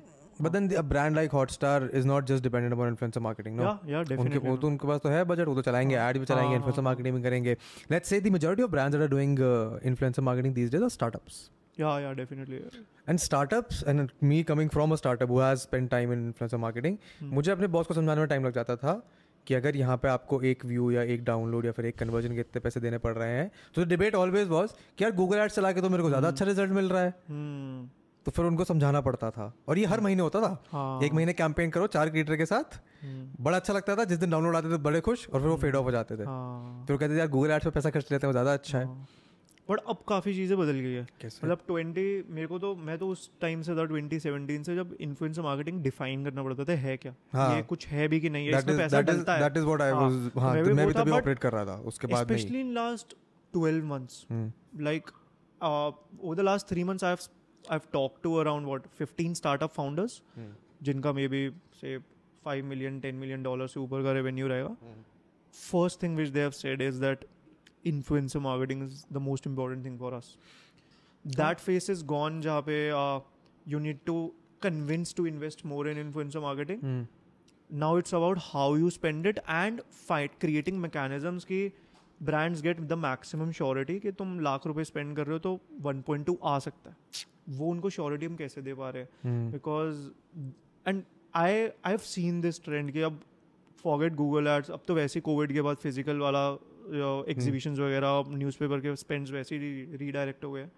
But then the- a brand like Hotstar is not just dependent upon influencer marketing, no? या या उनके वो तो उनके पास तो है बजट वो तो चलाएँगे हाँ, एड भी चलाएँगे हाँ, इन्फ्लुएंसर हाँ, मार्केटिंग भी करेंगे। Let's say the majority of brands are doing influencer marketing these days are startups yeah yeah definitely and startups and me coming from a startup who has spend time in influencer marketing hmm. मुझे अपने boss को समझाने में time लग जाता था कि अगर यहाँ पे आपको एक व्यू या एक डाउनलोड या फिर एक कन्वर्जन के इतने पैसे देने पड़ रहे हैं तो डिबेट ऑलवेज वॉज़ कि यार गूगल एड्स चला के तो मेरे को ज़्यादा अच्छा रिज़ल्ट मिल रहा है। हम्म तो फिर उनको समझाना पड़ता था। और ये हर महीने होता था। हाँ। एक महीने कैंपेन करो चार क्रिएटर के साथ बड़ा अच्छा लगता था जिस दिन डाउनलोड आते थे बड़े खुश और फिर वो फेड ऑफ़ हो जाते थे। हाँ। फिर वो कहते थे यार गूगल एड्स पर पैसा खर्च लेते हैं वो ज़्यादा अच्छा है। बट अब काफ़ी चीज़ें बदल गई है। मतलब ट्वेंटी मेरे को तो मैं तो उस टाइम से था ट्वेंटी सेवनटीन से जब इन्फ्लुएंसर मार्केटिंग डिफाइन करना पड़ता था है क्या? हाँ। ये कुछ है भी कि नहीं है? इसमें इज़ पैसा डलता है। दैट इज़ व्हाट आई हाँ, वाज हाँ मैं भी तभी ऑपरेट कर रहा था उसके बाद नहीं। especially in last 12 months hmm, like uh, over the last three months i've i've talked to around what 15 startup founders हम्म, जिनका मे बी से 5 million 10 million डॉलर से ऊपर का रेवेन्यू रहेगा। हम्म, first thing which they have said is influencer marketing is the most important thing for us that phase is gone जहाँ पे uh, you need to convince to invest more in influencer marketing hmm, now it's about how you spend it and fight creating mechanisms ki brands get the maximum surety कि तुम लाख रुपए spend कर रहे हो तो 1.2 आ सकता है वो उनको श्योरिटी हम कैसे दे पा रहे हैं हम्म, because and I I have seen this trend कि अब फॉरगेट गूगल एड्स अब तो वैसे कोविड के बाद फ़िज़िकल वाला Uh, hmm. एग्जीबिशन वगैरह न्यूज़ पेपर के स्पेंड्स वैसे ही रीडायरेक्ट हो गए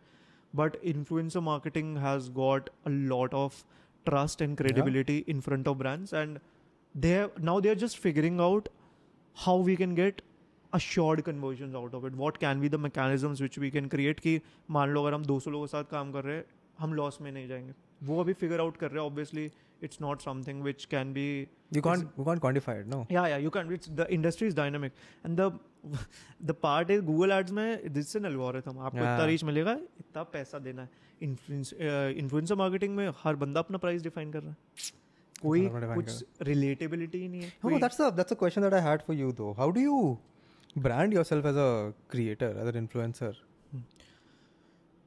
but influence marketing has got a lot of trust and credibility in front of brands and they now they are just figuring out how we can get assured conversion out of it what can be the mechanism which we can create कि मान लो अगर हम दो सौ लोगों के साथ काम कर रहे हैं हम लॉस में नहीं जाएँगे. वो अभी फिगर आउट कर रहे हैं obviously it's not something which can be you can't you can't quantify it no yeah yeah you can it's the industry is dynamic and the the part is google ads में this is an algorithm आपको इतना Yeah. Reach मिलेगा इतना पैसा देना है influence influencer marketing में हर बंदा अपना प्राइस डिफाइन कर रहा है कोई अपना define कुछ रिलेटेबिलिटी ही नहीं है Oh, कोई- that's a that's a question that I had for you though. How do you brand yourself as a creator, as an influencer?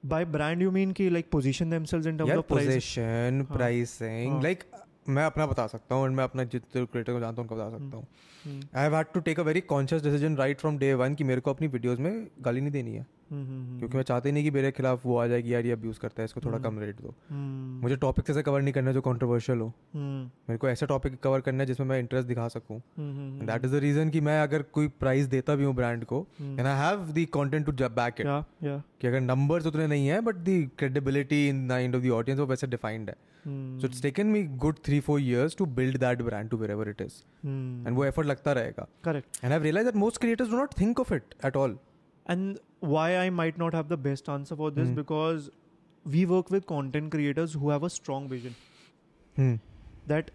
By brand you mean ki like position themselves in terms yeah, of position, pricing, pricing. Huh. हाँ। मैं अपना बता सकता हूँ and मैं अपना जितने creator को जानता हूँ उनका बता सकता हूँ। हम्म, I have had to take a very conscious decision right from day one कि मेरे को अपनी वीडियोस में गाली नहीं देनी है। हम्म, हम्म, क्योंकि मैं चाहते नहीं कि मेरे खिलाफ वो आ जाए कि यार ये अब्यूज करता है इसको थोड़ा हम्म। कम रेट दो। हम्म, मुझे टॉपिक ऐसे कवर नहीं करना है जो कॉन्ट्रोवर्शियल हो। हम्म, मेरे को ऐसा टॉपिक कवर करना है जिसमें मैं इंटरेस्ट दिखा सकूँ। Hmm, hmm, that is the reason कि मैं अगर कोई प्राइस देता भी हूँ ब्रांड को हम्म, and I have the content to back it कि अगर नंबर्स उतने नहीं है but the credibility in the end of the audience वो वैसे डिफाइंड है। हम्म, so it's taken me good three four years to build that brand to wherever it is hmm, and वो effort लगता रहेगा correct and I realize that most creators do not think of it at all and why i might not have the best answer for this Hmm. because we work with content creators who have a strong vision hmm. that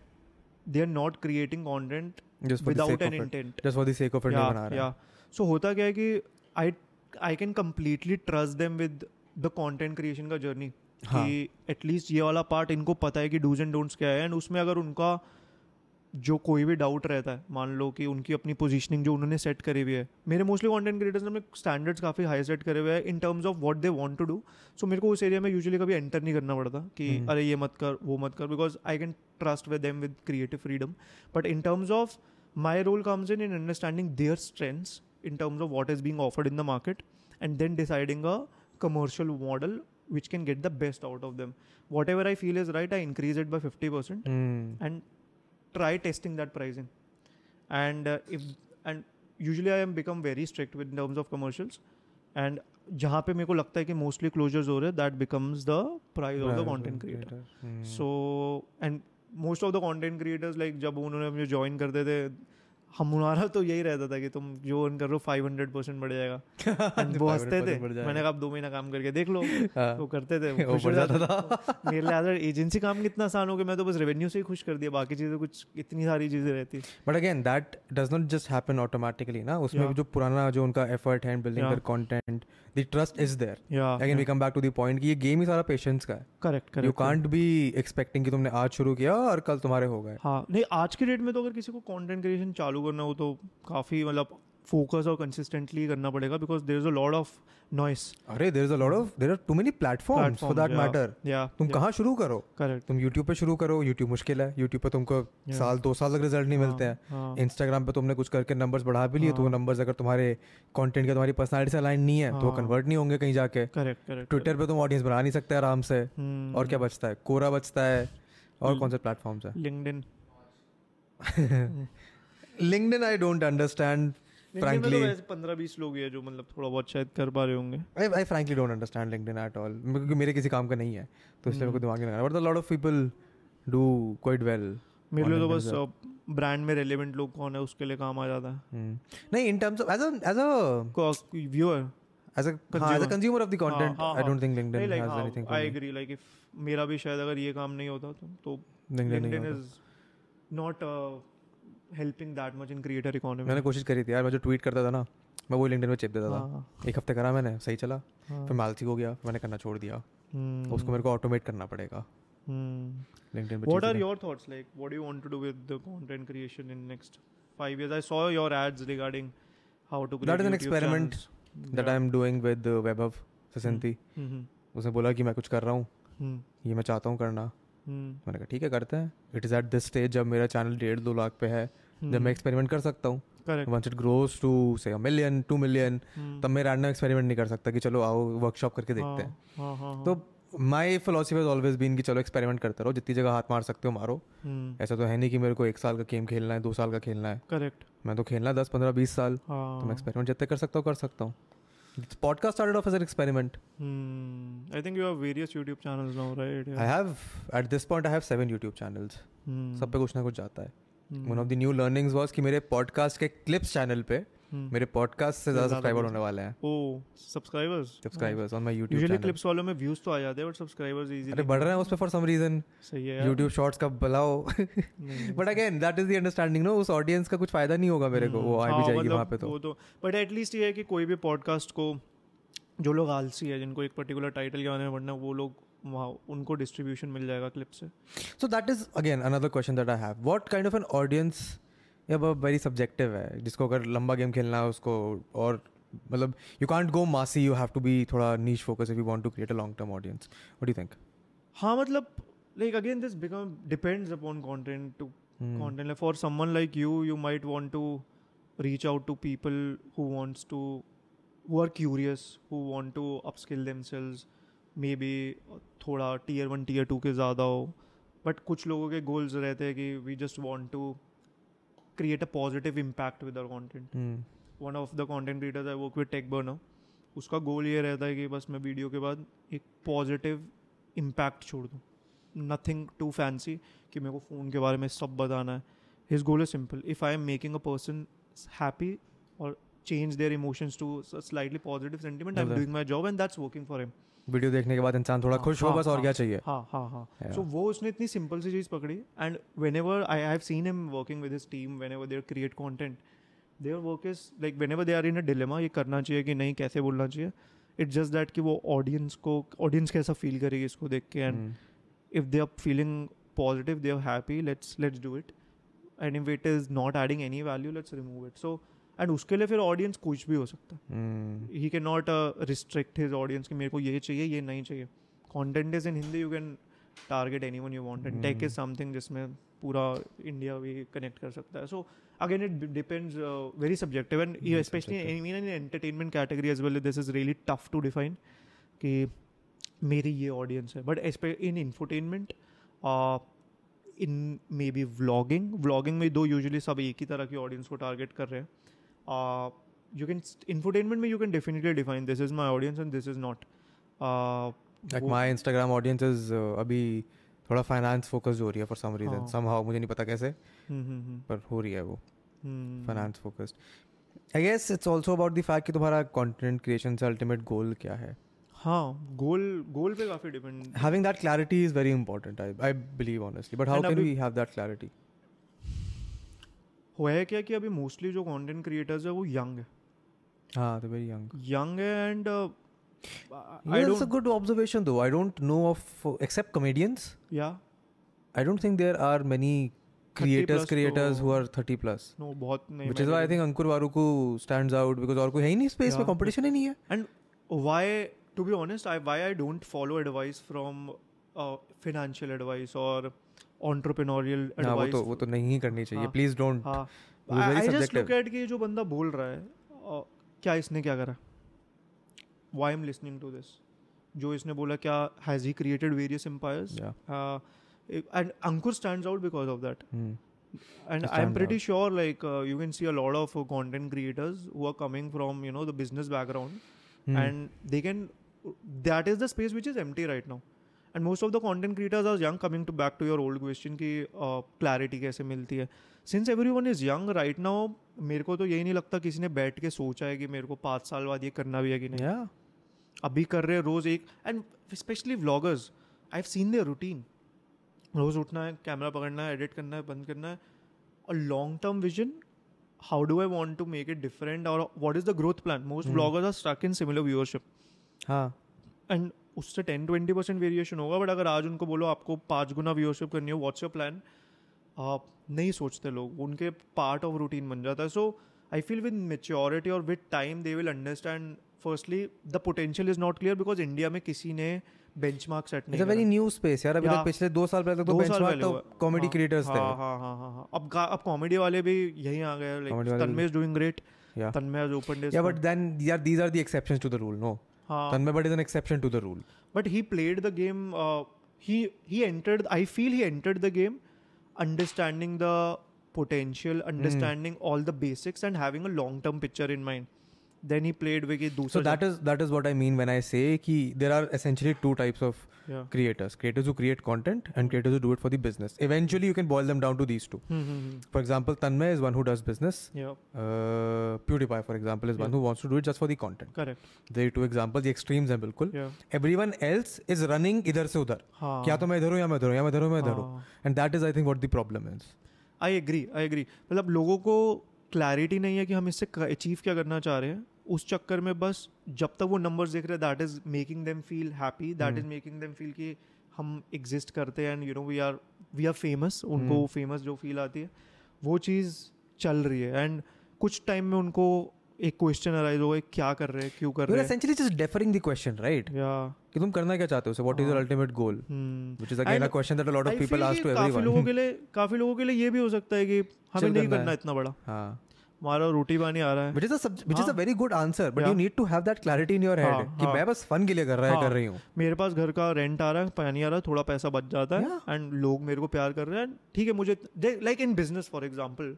they are not creating content just for without an intent just for the sake of it yeah हैं yeah so होता क्या है कि i i can completely trust them with the content creation का journey हाँ. कि at least ये वाला पार्ट इनको पता है कि डूज एंड डोंट्स क्या है एंड उसमें अगर उनका जो कोई भी डाउट रहता है मान लो कि उनकी अपनी पोजीशनिंग जो उन्होंने सेट करी हुई है मेरे मोस्टली कंटेंट क्रिएटर्स ने स्टैंडर्ड्स काफ़ी हाई सेट करे हुए हैं in terms of what they want to do so मेरे को उस एरिया में यूजुअली कभी एंटर नहीं करना पड़ता कि हम्म। अरे ये मत कर वो मत कर because I can trust with them with creative freedom but in terms of my role comes in in understanding their strengths in terms of what is being offered in the market and then deciding a commercial model which can get the best out of them whatever i feel is right i increase it by 50% Hmm. and try testing that pricing and uh, if and usually i am become very strict with in terms of commercials and जहाँ पे मेरे को लगता है कि mostly closures हो रहे हैं that becomes the price of the content creator Hmm. So and most of the content creators like जब उन्होंने मुझे ज्वाइन करते थे हम हमारा तो यही रहता था कि तुम जो अर्न कर रहे हो फाइव हंड्रेड परसेंट बढ़ जाएगा। वो हँसते थे। मैंने कहा आप दो महीना काम करके देख लो। हाँ। वो करते थे। वो बढ़ जाता थे। मेरे लिए एजेंसी काम कितना आसान हो गया। मैं तो बस रेवेन्यू से ही खुश कर दिया। बाकी चीज़ें कुछ इतनी सारी चीज़ें रहती। But again that does not just happen automatically ना? उसमें जो पुराना जो उनका एफर्ट है building. Their content the trust is there yeah again we come back to the point कि ये गेम ही सारा पेशेंस का है। Correct you correct can't be expecting कि तुमने आज शुरू किया और कल तुम्हारे हो गए। हाँ नहीं आज के डेट में तो अगर किसी को कंटेंट क्रिएशन चालू करना हो तो काफ़ी मतलब फोकस और कंसिस्टेंटली करना पड़ेगा because there is a lot of noise अरे there is a lot of there are too many platforms for that matter या तुम कहाँ शुरू करो? करेक्ट तुम यूट्यूब पे शुरू करो यूट्यूब मुश्किल है। यूट्यूब पे तुमको साल दो साल तक रिज़ल्ट नहीं मिलते हैं। हाँ। इंस्टाग्राम पे तुमने कुछ करके नंबर्स बढ़ा भी लिए तो वो हाँ। नंबर्स अगर तुम्हारे कंटेंट के तुम्हारी पर्सनालिटी से अलाइन नहीं है तो वो हाँ। कन्वर्ट नहीं होंगे कहीं जाके। करेक्ट करेक्ट ट्विटर पे तुम ऑडियंस बना नहीं सकते आराम से। हम्म। और क्या बचता है? कोरा बचता है। और। कौन से प्लेटफॉर्म्स है? LinkedIn LinkedIn I don't understand frankly पंद्रह बीस लोग ही है जो मतलब थोड़ा बहुत शायद कर पा रहे होंगे। I I frankly don't understand LinkedIn at all क्योंकि मेरे किसी काम का नहीं है तो इसलिए मेरे को हम्म। दिमाग नहीं लगा but the lot of people do quite well मेरे लिए तो LinkedIn बस ब्रांड में रेलेवेंट लोग कौन है उसके लिए काम आ जाता है। नहीं in terms of as as a viewer as a हाँ as a Consumer. Consumer of the content हाँ, डोंट थिंक नहीं LinkedIn like has anything I agree like if मेरा भी शायद अगर ये काम नहीं होता तो तो लिंक्डइन लिंक्डइन नहीं is not helping that much in creator economy मैंने कोशिश करी थी यार मैं जो ट्वीट करता था ना मैं वो लिंक्डइन में चिप देता था एक हफ़्ते करा मैंने सही चला फिर मालसी हो गया मैंने करना छोड़ दिया हम्म। उसको मेरे को ऑटोमेट करना पड़ेगा What are चीज़ें- your thoughts like? What do you want to do with the content creation in next five years? I saw your ads regarding how to create That is an YouTube experiment channels. that I am doing with uh, WebHub ससंती हम्म, उसने बोला कि मैं कुछ कर रहा हूँ हम्म, ये मैं चाहता हूँ करना हम्म, मैंने कहा ठीक है करते हैं. It is at this stage जब मेरा चैनल डेढ़ दो लाख पे है जब हम्म। मैं एक्सपेरिमेंट कर सकता हूँ। Once it grows to say million two million हम्म। तब मैं रैंडम एक्सपेरिमेंट नहीं कर सकता कि चलो आओ वर्कशॉप करके देखते हैं। हाँ हाँ हाँ। तो माई फिलोसफी ऑलवेज बीन कि चलो एक्सपेरिमेंट करते रहो जितनी जगह हाथ मार सकते हो मारो। हम्म। ऐसा तो है नहीं कि मेरे को एक साल का गेम खेलना है दो साल का खेलना है। करेक्ट मैं तो खेलना है दस पंद्रह बीस साल। तो मैं हाँ एक्सपेरिमेंट जितने कर सकता हूँ कर सकता हूँ। Podcast started off as an experiment Hmm. I think you have various YouTube channels now, right? I have at this point I have seven YouTube channels Hmm. सब पे कुछ ना कुछ जाता है Hmm. One of the new learnings was कि मेरे podcast के क्लिप्स चैनल पे Hmm. मेरे पॉडकास्ट से ज़्यादा सब्सक्राइबर होने वाले हैं। Oh, subscribers. Subscribers on my Usually channel clips वालों में views तो आ जाते हैं, but subscribers easily. अरे बढ़ रहे हैं उस पे फॉर सम रीजन सही है यार. यूट्यूब शॉर्ट्स का बुलाओ। But again that is the understanding no उस ऑडियंस का कुछ फ़ायदा नहीं होगा मेरे को। वो आ हाँ, भी जाएगी मतलब वहाँ पे तो। वो तो बट एटलीस्ट ये है कि कोई भी पॉडकास्ट को जो लोग आलसी है जिनको एक पर्टिकुलर टाइटल के बारे में पढ़ना है वो लोग वहाँ उनको डिस्ट्रीब्यूशन मिल जाएगा क्लिप से। So that is again another question that I have what kind of an audience ये वेरी सब्जेक्टिव है। जिसको अगर लंबा गेम खेलना है उसको और मतलब you can't go massy you have to be थोड़ा niche focus if you want to create a long term audience what do think हाँ मतलब like again this become depends upon content to like for someone like you you might want to reach out to people who wants to who are curious who want to upskill themselves. Maybe थोड़ा tier one tier two के ज़्यादा हो। But कुछ लोगों के goals रहते हैं कि we just want to create a positive impact with our content. Hmm. One of the content creators I work with Tech Burner उसका गोल ये रहता है कि बस मैं वीडियो के बाद एक पॉजिटिव इम्पैक्ट छोड़ दूँ। नथिंग टू फैंसी कि मेरे को फ़ोन के बारे में सब बताना है। His goal is simple if I am making a person happy और change their emotions to slightly positive sentiment I am doing my job and that's working for him video देखने के बाद इंसान थोड़ा हाँ, खुश हो हाँ, बस और हाँ, क्या चाहिए? हाँ हाँ हाँ। सो वो उसने इतनी सिंपल सी चीज़ पकड़ी and whenever I have seen him working with his team whenever their create content their work is like whenever they are in a dilemma ये करना चाहिए कि नहीं कैसे बोलना चाहिए? इट्स जस्ट दैट कि वो ऑडियंस को ऑडियंस कैसा फील करेगी इसको देख के and if they are feeling positive they are happy happy let's let's do it. And if it is not adding any value let's remove it. And उसके लिए फिर ऑडियंस कुछ भी हो सकता है. He can not restrict his audience कि मेरे को ये चाहिए ये नहीं चाहिए। Content is in Hindi you can target anyone you want and Tech is something जिसमें पूरा इंडिया भी कनेक्ट कर सकता है। So again it depends very subjective and specially. In entertainment category as well this is really tough to define कि मेरी ये audience है। But in infotainment in may be vlogging vlogging में दो यूजुअली सब एक ही तरह की ऑडियंस को टारगेट कर रहे हैं। यू कैन इंफोटेनमेंट में you can definitely define this is my audience and this is not like my Instagram audience is अभी थोड़ा फाइनेंस फोकस हो रही है फॉर सम रीजन हाँ। समहाउ मुझे नहीं पता कैसे Hmm, पर हो रही है वो। Finance focused I guess it's also about the fact कि तुम्हारा कंटेंट क्रिएशन से अल्टीमेट गोल क्या है? हाँ गोल गोल पे काफ़ी depend having that clarity is very important i, I believe honestly. But how And can abhi- we have that clarity? हुआ है क्या कि अभी मोस्टली जो कॉन्टेंट क्रिएटर्स है वो यंग है? हाँ तो वेरी यंग यंग है and it's a good observation though I don't know of except comedians या I don't think there are many creators creators who are thirty plus no बहुत नहीं which is I think Ankur Warikoo को stand out because और कोई है ही नहीं space में कॉम्पिटिशन ही नहीं है। And why to be honest I why I don't follow advice from financial advice और entrepreneurial हाँ वो. तो वो तो नहीं करनी चाहिए हाँ. प्लीज़ डोंट हाँ I just look at कि जो बंदा बोल रहा है uh, क्या इसने क्या करा why I'm listening to this जो इसने बोला क्या has he created various empires yeah uh, and Ankur stands out because of that hmm. and i'm pretty out. sure like uh, you can see a lot of uh, content creators who are coming from you know the business background Hmm. and they can that is the space which is empty right now and most of the content creators are young coming to back to your old question कि uh, clarity कैसे मिलती है? Since everyone is young right now मेरे को तो यही नहीं लगता किसी ने बैठ के सोचा है कि मेरे को पाँच साल बाद ये करना भी है कि नहीं। Yeah. अभी कर रहे हैं रोज एक and specially vloggers I have seen their routine रोज उठना है कैमरा पकड़ना है एडिट करना है बंद करना है। और long term vision how do I want to make it different और what is the growth plan most bloggers are stuck in similar viewership हाँ। एंड उससे टेन ट्वेंटी परसेंट वेरिएशन होगा बट अगर आज उनको बोलो आपको पाँच गुना व्यूअरशिप करनी हो व्हाट्स योर प्लान आप नहीं सोचते लोग उनके पार्ट ऑफ़ रूटीन बन जाता है। So I feel with maturity और with time they will understand firstly the potential is not clear because India में किसी ने बेंचमार्क सेट नहीं वेरी न्यू स्पेस यार अभी तक पिछले दो साल पहले तक तो बेंचमार्क तो कॉमेडी हाँ, क्रिएटर्स थे। हाँ हाँ हाँ हाँ हाँ। अब अब कॉमेडी वाले भी यही आ गए like Tanmay is doing great Tanmay opened his Yeah, but then yeah, these are the exceptions to the rule. No, हाँ Tanmay Bhatt is an exception to the rule. but he played the game uh, he he entered i feel he entered the game understanding the potential Hmm. understanding all the basics and having a long term picture in mind then he played with So that is that is what I mean when I say कि there are essentially two types of yeah creators: creators who create content and creators who do it for the business. Eventually, you can boil them down to these two. hmm, hmm, hmm. For example, Tanmay is one who does business. yeah Uh, PewDiePie, for example, is yeah. one who wants to do it just for the content. correct There are two examples. The extremes हैं बिल्कुल. yeah Everyone else is running इधर से उधर. हाँ क्या तो मैं इधर हूँ या मैं इधर हूँ या मैं इधर हूँ मैं इधर हूँ. हाँ। And that is, I think, what the problem is. I agree I agree मतलब लोगों को क्लैरिटी नहीं है कि हम इससे अचीव क्या करना चाह रहे हैं उस चक्कर में बस जब तक वो नंबर्स देख रहे हैं that is making them feel happy that. Is making them feel कि हम एग्जिस्ट करते हैं and you know we are we are famous उनको. फ़ेमस जो फील आती है वो चीज़ चल रही है एंड कुछ टाइम में उनको एक क्वेश्चन अराइज होगा क्या कर रहे हैं क्यों कर रहे हैं just deferring the question, right? या कि तुम करना क्या चाहते हो? So what is your हाँ. ultimate goal? hmm. Which is again And a question that a lot of I people feel ask कि to काफ़ी लोगों. के लिए काफ़ी लोगों के लिए ये भी हो सकता है कि हमें नहीं करना है। इतना बड़ा हाँ. हमारा रोटी पानी आ रहा है Which is a sub- which is a हाँ. very good answer, but you Yeah. need to have that clarity in your head हाँ, कि हाँ. मैं बस फन के लिए कर रहा है हाँ. कर रही हूँ. मेरे पास घर का रेंट आ रहा है पानी आ रहा है थोड़ा पैसा बच जाता है. एंड लोग मेरे को प्यार कर रहे हैं ठीक है मुझे like in business for example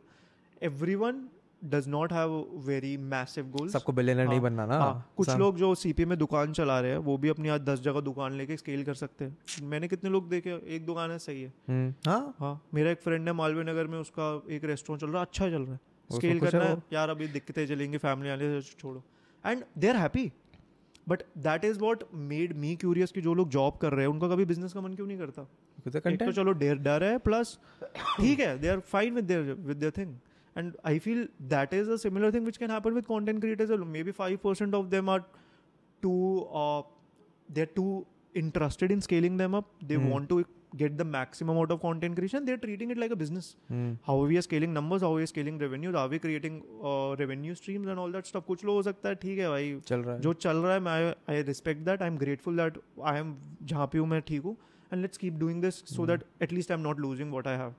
everyone does not have very massive goals सबको बिलियनर नहीं हाँ, बनना ना. हाँ, कुछ लोग जो सीपी में दुकान चला रहे हैं वो भी अपनी आज दस जगह दुकान लेके स्केल कर सकते हैं। मैंने कितने लोग देखे एक दुकान है सही है। हम्म, हाँ. हाँ मेरा एक फ्रेंड है मालवीय नगर में उसका एक रेस्टोरेंट चल रहा है अच्छा चल रहा है। स्केल करना है। यार अभी दिक्कतें चलेंगी फैमिली से छोड़ो। And they are happy but that is what made me curious कि जो लोग जॉब कर रहे हैं उनका कभी बिज़नेस का मन क्यों नहीं करता? तो. चलो डेर डर है प्लस ठीक है they are fine with with their thing And I feel that is a similar thing which can happen with content creators maybe five percent of them are to they are to interested in scaling them up they Hmm. want to get the maximum out of content creation they're treating it like a business hmm, how we are scaling numbers how we are scaling revenues are we creating uh, revenue streams and all that stuff कुछ लोग हो सकता है ठीक है भाई चल रहा है. जो चल रहा है मैं I respect that I am grateful that I am जहाँ पे हूँ मैं ठीक हूँ and let's keep doing this so Hmm. That at least I am not losing what I have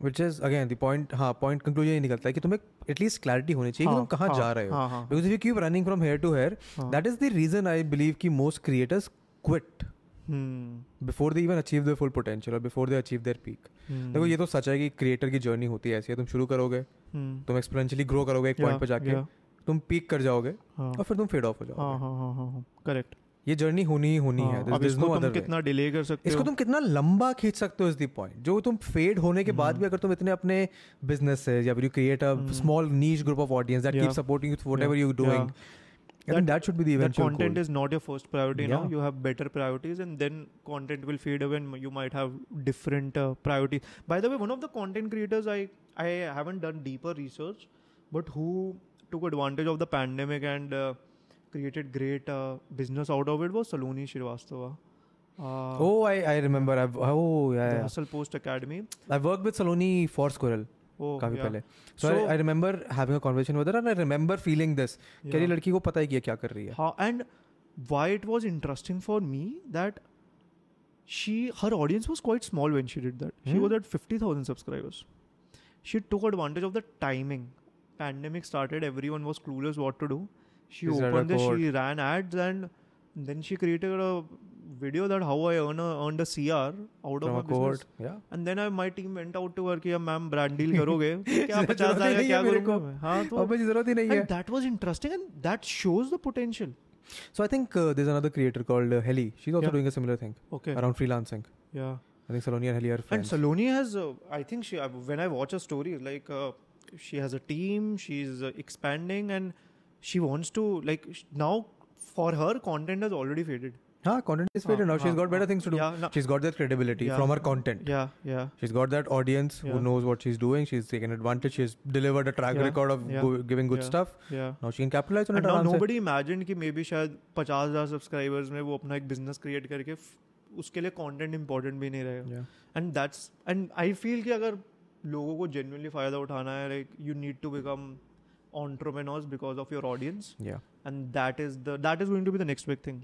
Which is again the point हाँ point conclusion ये निकलता है कि तुम्हें एटलीस्ट क्लैरिटी होनी चाहिए हाँ, कि तुम कहाँ हाँ, जा रहे हो। Because you keep running from here to here that is the reason I believe की most creators quit before they even achieve the full potential और before they achieve their peak देखो ये तो सच है कि क्रिएटर की जर्नी होती है ऐसी है तुम शुरू करोगे hmm. तुम एक्सपेरेंशियली ग्रो करोगे एक पॉइंट पर जाके तुम पीक कर जाओगे हाँ। और फिर तुम फेड ऑफ़ हो हाँ, जाओगे। हाँ, करेक्ट ये जर्नी होनी ही होनी है अब There's- there's इसको no तुम कितना डिले कर सकते इसको हो तुम कितना लंबा खींच सकते हो इज़ द पॉइंट जो तुम फेड होने के बाद Hmm. भी अगर तुम इतने अपने बिज़नेस या you create a Hmm. Small niche group of audience that keep supporting you whatever you doing I think that should be the that eventual content goal. is not your first priority yeah. now you have better priorities and then content will fade away and you might have different uh, priorities by the way one of the content creators i i haven't done deeper research but who took advantage of the pandemic and uh, created great uh, business out of it was Saloni Srivastava. Uh, oh, I, I remember. I've, oh, yeah. The yeah. Hustle Post Academy. I worked with Saloni for Squirrel. Oh, काफ़ी yeah. पहले so I remember having a conversation with her and I remember feeling this कि लड़की को पता ही किया क्या कर रही है हाँ and why it was interesting for me that she her audience was quite small when she did that she was at 50000 subscribers she took advantage of the timing pandemic started everyone was clueless what to do She She started opened a this, code. she ran ads, and then she created a video that how I earn a, earned a CR out of From my a court. business. Yeah. And then I, my team went out to her कि ma'am brand deal करोगे क्या जरूरत पचास ही आएगा नहीं है क्या मेरे करूँगा को। मैं हाँ तो अब मुझे जरूरत ही नहीं है. and that was interesting and that shows the potential So I think uh, there's another creator called uh, Heli. She's also Yeah. doing a similar thing okay around freelancing. yeah I think Saloni and Heli are And friends. Saloni has, uh, I think she, uh, when I watch her stories, like uh, she has a team, she's uh, expanding, and she wants to like now for her content has already faded. हाँ, content is faded हाँ, now. She's हाँ, got better हाँ. things to do. Yeah, no- She's got that credibility Yeah. from her content. Yeah, yeah, She's got that audience yeah. who knows what she's doing. She's taken advantage. She's delivered a track Yeah. record of Yeah. go- giving good Yeah. stuff. yeah. Now she can capitalize on And it. now आराम से. imagined कि maybe शायद पचास हज़ार subscribers में वो अपना एक बिज़नेस क्रिएट करके उसके लिए कंटेंट इंपॉर्टेंट भी नहीं रहेगा Yeah. And that's and I feel कि अगर लोगों को जेन्युइनली फ़ायदा उठाना है like you need to become entrepreneurs because of your audience Yeah. and that is the that is going to be the next big thing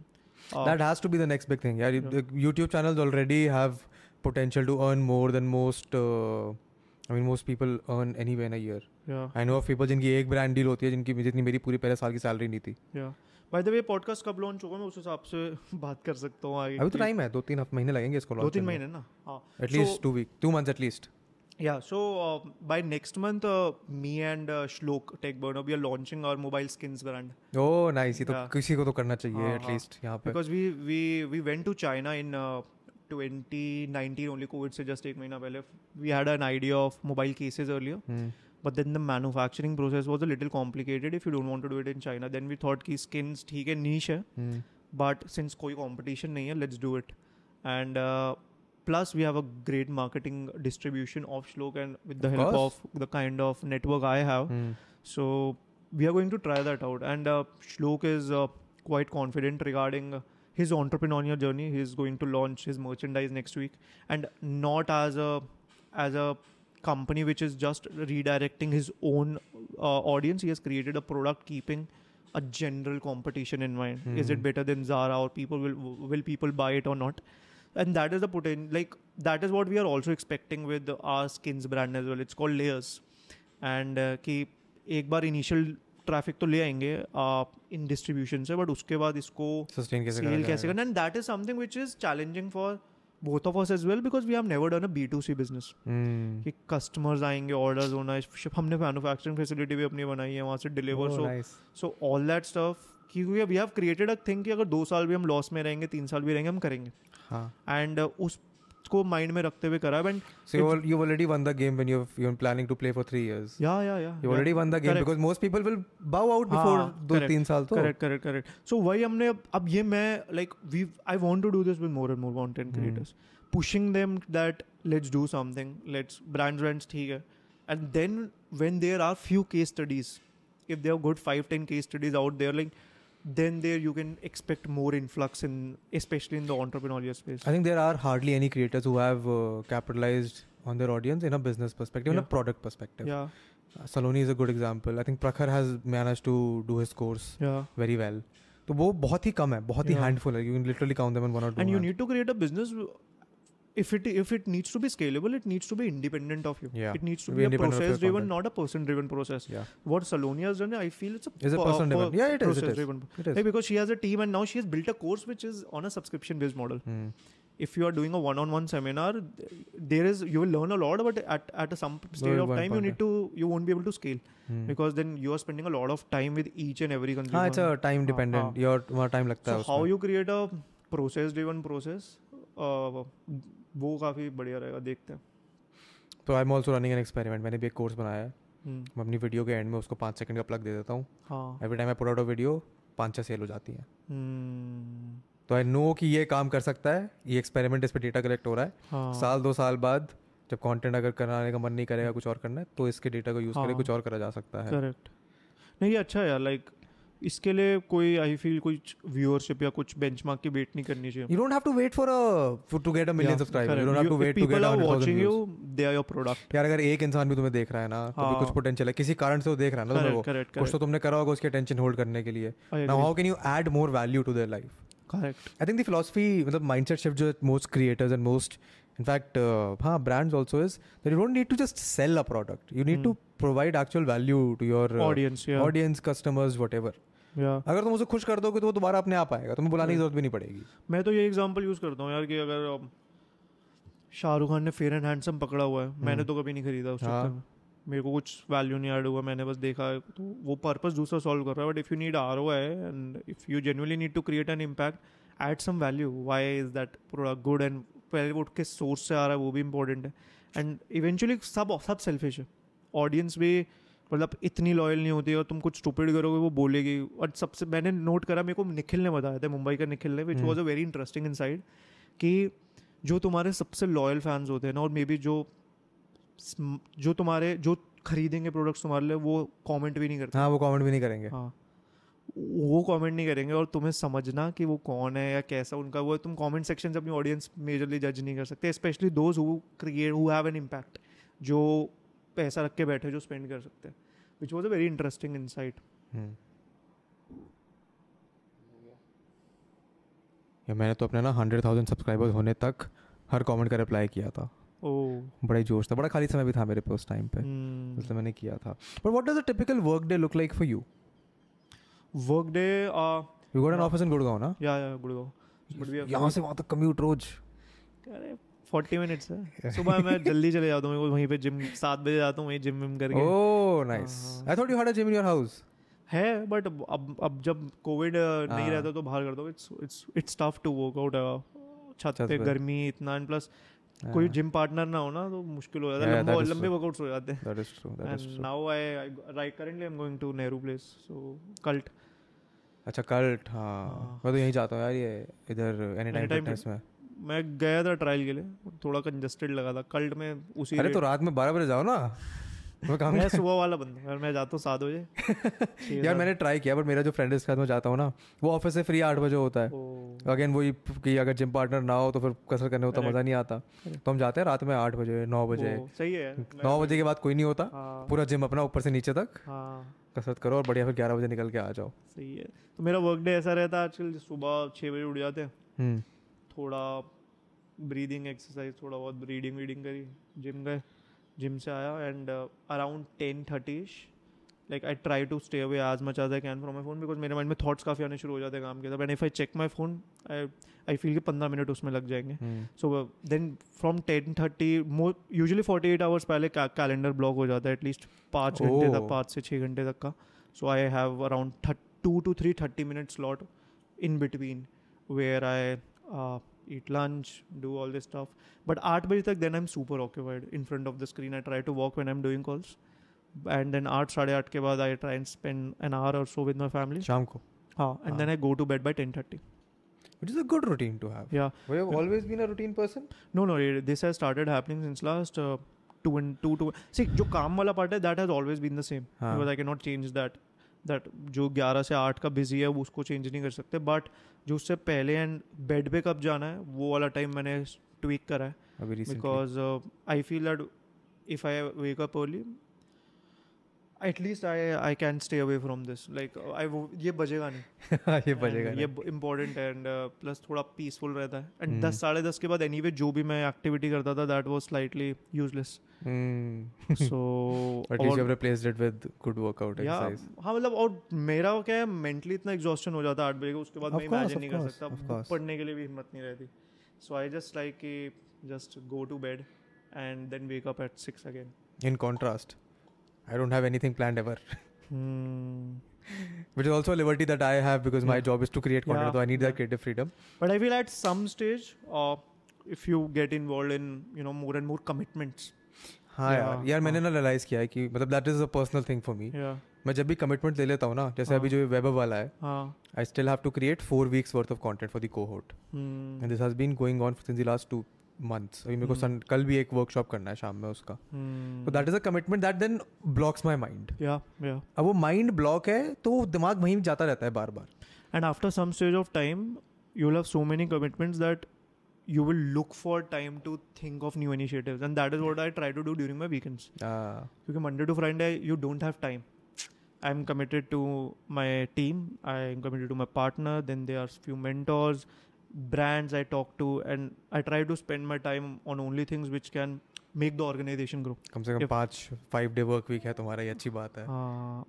Uh, that has to be the next big thing. Yeah, Yeah. the YouTube channels already have potential to earn more than most. Uh, I mean, most people earn anyway in a year. yeah, I know of people जिनकी एक brand deal होती है जिनकी जितनी मेरी पूरी पहले साल की सैलरी नहीं थी yeah. By the way, podcast कब लॉन्च होगा मैं उस हिसाब से बात कर सकता हूँ आगे अभी तो टाइम है दो तीन हफ- महीने लगेंगे इसको दो तीन महीने ना हाँ at least two week two months at least Yeah, so uh, by next month, uh, me and uh, Shlok Tech Burner, we are launching our mobile skins brand oh nice ये तो Yeah. किसी को तो करना चाहिए हाँ, हाँ. At least यहाँ पे because we we we went to China in uh, 2019 only COVID से just एक महीना पहले we had an idea of mobile cases earlier hmm, but then the manufacturing process was a little complicated if you don't want to do it in China then we thought कि skins ठीक है niche है हम्म, but since कोई competition नहीं है let's do it and uh, plus we have a great marketing distribution of Shlok and with the of help course. of the kind of network I have. Mm. So we are going to try that out. And uh, Shlok is uh, quite confident regarding his entrepreneurial journey. He is going to launch his merchandise next week, and not as a as a company which is just redirecting his own uh, audience. He has created a product keeping a general competition in mind. Mm. Is it hmm. better than Zara or people will will people buy it or not? And that is the potential. Like that is what we are also expecting with our skins brand as well. It's called layers. And कि एक बार initial traffic तो ले आएँगे इन distribution से but उसके बाद इसको sustain कैसे सेल कैसे करना and that is something which is challenging for both of us as well because we have never done a B to C business कि कस्टमर्स आएँगे ऑर्डर्स होना है हमने मैन्युफैक्चरिंग फैसिलिटी भी अपनी बनाई है वहाँ से deliver so so all that stuff क्योंकि we have created a thing कि अगर दो साल भी हम लॉस में रहेंगे तीन साल भी रहेंगे हम करेंगे एंड उस को माइंड में रखते हुए करा and so you already won the game when you you are planning to play for 3 years या या या you already won the game because most people will bow out before दो तीन साल तो। Correct correct correct so why हमने अब ये मैं like we I want to do this with more and more content creators pushing them that let's do something let's brands rents ठीक है. And then when there are few case studies if they're good 5 10 case studies out there like then there you can expect more influx in especially in the entrepreneurial space I think there are hardly any creators who have uh, capitalized on their audience in a business perspective, in a Yeah. product perspective. yeah Uh, Saloni is a good example. I think Prakhar has managed to do his course yeah very well. तो वो बहुत ही कम है बहुत ही Yeah. Handful है you can literally count them in one और two and you need to create a business if it if it needs to be scalable, it needs to be independent of you. Yeah. It needs to be, be a process driven, not a person driven process. Yeah. What Salonia has done, I feel it's a is person driven. Yeah, it is. Process it is. driven. It is. Like because she has a team and now she has built a course which is on a subscription based model. Mm. If you are doing a one-on-one seminar, there is you will learn a lot, but at, at a some stage Very of time point, you need to you won't be able to scale mm. because then you are spending a lot of time with each and every consumer. Ah, it's a time ah, dependent. Ah, ah. Your time lagta. So how you create a process-driven process? Uh, वो काफ़ी बढ़िया रहेगा देखते हैं। तो I am also running an experiment मैंने भी एक कोर्स बनाया है। हम्म, मैं अपनी वीडियो के एंड में उसको पाँच सेकंड का प्लग दे देता हूँ। हाँ। Every time I put out video पाँच छः सेल हो जाती हैं। हम्म, तो आई नो कि ये काम कर सकता है ये एक्सपेरिमेंट इस पर डेटा कलेक्ट हो रहा है। हाँ। साल दो साल बाद जब कंटेंट अगर कराने का मन नहीं करेगा कुछ और करना है तो इसके डेटा को यूज़ करके हाँ। कुछ और करा जा सकता है। करेक्ट नहीं ये अच्छा है यार लाइक इसके लिए कोई आई फील कुछ व्यूअरशिप या कुछ बेंचमार्क की वेट नहीं करनी चाहिए। A million Yeah, subscribers. correct. You don't have to if wait to people get a are hundred thousand watching views. you they are your product. यार अगर एक इंसान भी तुम्हें देख रहा है ना तो भी हाँ। कुछ पोटेंशियल है। किसी कारण से वो देख रहा है ना वो। कुछ तो तुमने करा होगा उसकी अटेंशन होल्ड करने के लिए। Now how can you add more value to their life correct I think the philosophy मतलब माइंडसेट शिफ्ट जो most creators and most in fact हाँ brands also is that you don't need to just sell a product you need to provide actual value to your audience या audience customers whatever या। अगर तुम उसे खुश कर दोगे तो वो दोबारा अपने आप आएगा तुम्हें बुलाने की ज़रूरत भी नहीं पड़ेगी। मैं तो ये एग्जांपल यूज़ करता हूँ यार कि अगर शाहरुख खान ने फेयर एंड हैंडसम पकड़ा हुआ है। मैंने तो कभी नहीं खरीदा उस हाँ। चक्कर में। मेरे को कुछ वैल्यू नहीं ऐड हुआ मैंने बस देखा तो वो पर्पज़ दूसरा सॉल्व कर रहा है। But if you need R O and if you genuinely need to create an impact at some value why is that product good and पहले वो किस सोर्स से आ रहा है वो भी इम्पोर्टेंट है। एंड इवेंचुअली सब सब सेल्फिश है। ऑडियंस भी मतलब इतनी लॉयल नहीं होती और तुम कुछ स्टूपिड करोगे वो बोलेगी। और सबसे मैंने नोट करा मेरे को निखिल ने बताया था मुंबई का निखिल ने which. Was a very interesting insight कि जो तुम्हारे सबसे लॉयल फैंस होते हैं ना और मे बी जो जो तुम्हारे जो खरीदेंगे प्रोडक्ट्स तुम्हारे लिए वो कमेंट भी नहीं करते। हाँ वो कमेंट भी नहीं करेंगे। हाँ। वो कमेंट नहीं करेंगे और तुम्हें समझना कि वो कौन है या कैसा उनका वो तुम कमेंट सेक्शन से अपनी ऑडियंस मेजरली जज नहीं कर सकते specially those who create who have an impact जो पैसा रख के बैठे जो स्पेंड कर सकते हैं which was a very interesting insight. या मैंने तो अपने ना हंड्रेड थाउज़ेंड सब्सक्राइबर्स होने तक हर कमेंट का रिप्लाई किया था। ओ बड़ा ही जोश था बड़ा खाली समय भी था मेरे पे उस टाइम पे। हम्म। इसलिए मैंने किया था। But what does a typical work day look like for you work day you got an office in Gurgaon ना या या गुड़गांव बट वी यहाँ से वहाँ तक कम्यूट रोज। अरे फोर्टी मिनट्स है सुबह मैं जल्दी चले जाता हूँ वहीं पे जिम सात बजे जाता हूँ वहीं जिम विम करके। ओह नाइस हाँ। I thought you had a gym in your house है बट अब अब जब कोविड नहीं हाँ। रहता तो बाहर करता हूँ। It's it's it's tough to work out छत पे। गर्मी इतना एंड प्लस कोई जिम पार्टनर ना हो ना तो मुश्किल हो जाता है। हाँ। लंबे लंबे वर्कआउट्स हो जाते हैं। That is true that is true now I right currently I am going to Nehru place so cult अच्छा कल्ट हाँ। हाँ। मैं तो यहीं जाता हूँ यार ये इधर एनी टाइम फिटनेस में। मैं गया था ट्रायल के लिए थोड़ा कंजस्टेड लगा था कल्ट में उसी अरे तो रात में बारह बजे जाओ ना। मैं काम मैं सुबह वाला बंदा यार मैं जाता हूँ सात बजे। यार मैंने ट्राई किया बट मेरा जो फ्रेंड इसके साथ मैं जाता हूँ ना वो ऑफ़िस से फ्री आठ बजे होता है। अगेन वही कि अगर जिम पार्टनर ना हो तो फिर कसर करने होता मज़ा नहीं आता। तो हम जाते हैं रात में आठ बजे नौ बजे। सही है। नौ बजे के बाद कोई नहीं होता। हाँ। पूरा जिम अपना ऊपर से नीचे तक। हाँ। कसरत करो और बढ़िया फिर ग्यारह बजे निकल के आ जाओ। सही है। तो मेरा वर्क डे ऐसा रहता है आजकल सुबह छः बजे उठ जाते हैं। हम्म। थोड़ा ब्रीदिंग एक्सरसाइज थोड़ा बहुत रीडिंग वीडिंग करी जिम गए जिम से आया and around ten thirty like I try to stay away as much as I can from my phone because मेरे माइंड में थॉट्स काफ़ी आने शुरू हो जाते हैं काम के साथ. And if I check my phone I I feel कि पंद्रह मिनट उसमें लग जाएँगे. So then from ten thirty more usually forty eight hours पहले कैलेंडर ब्लॉक हो जाता है एटलीस्ट पाँच घंटे तक Oh. पाँच से छः घंटे तक का. So I have around two two three thirty minute slot in between where I uh, eat lunch, do all this stuff. But आठ बजे तक then I'm super occupied in front of the screen. I try to walk when I'm doing calls. And then आठ साढ़े आठ के बाद I try and spend an hour or so with my family. शाम को हाँ, and then I go to bed by 10:30. which is a good routine to have Yeah. we have always been a routine person No, no, it- this has started happening since last uh, two and two two. See, जो काम वाला part है that has always been the same. हाँ. Because I cannot change that. That जो 11 से 8 का busy है वो उसको चेंज नहीं कर सकते बट जो उससे पहले एंड बेड पे कब जाना है वो वाला टाइम मैंने ट्वीक करा है because I feel uh, if I that if I wake I early, at least I I can stay away from this. Like uh, I वो- ये बजेगा नहीं ये बजेगा ये इम्पोर्टेंट है एंड प्लस थोड़ा पीसफुल रहता है एंड Hmm. दस साढ़े दस के बाद एनीवे जो भी मैं एक्टिविटी करता था that was slightly useless. So At least you have replaced it with good workout exercise. हाँ मतलब और मेरा क्या है मेंटली इतना एग्जॉस्शन हो जाता है आठ बजे को उसके बाद Of मैं course, इमेजिन of नहीं कर course, of सकता course. पढ़ने के लिए भी हिम्मत नहीं रहती सो आई जस्ट लाइक कि just go to bed and then wake up at six again In contrast, I don't have anything planned ever, which is also a liberty that I have because my Yeah. job is to create content, Yeah, so I need that yeah. creative freedom. But I feel at some stage if you get involved in you know more and more commitments हाँ यार यार मैंने ना realise किया है कि मतलब that is a personal thing for me मैं जब भी कमिटमेंट ले लेता हूँ ना जैसे अभी हाँ. जो वेब वाला है हाँ। I still have to create four weeks worth of content for the cohort hmm, and this has been going on since the last two months अभी मेरे को Hmm. कल भी एक वर्कशॉप करना है शाम में उसका। hmm, तो that is a commitment that then blocks my mind अब वो माइंड ब्लॉक है तो दिमाग वहीं जाता रहता है बार बार and after some stage of time you'll have so many commitments that you will look for time to think of new initiatives and that is what i try to do during my weekends because monday to friday you don't have time i'm committed to my team i'm committed to my partner then there are few mentors brands i talk to and i try to spend my time on only things which can make the organization grow कम से कम पाँच five day work week है तुम्हारा ये अच्छी बात है हाँ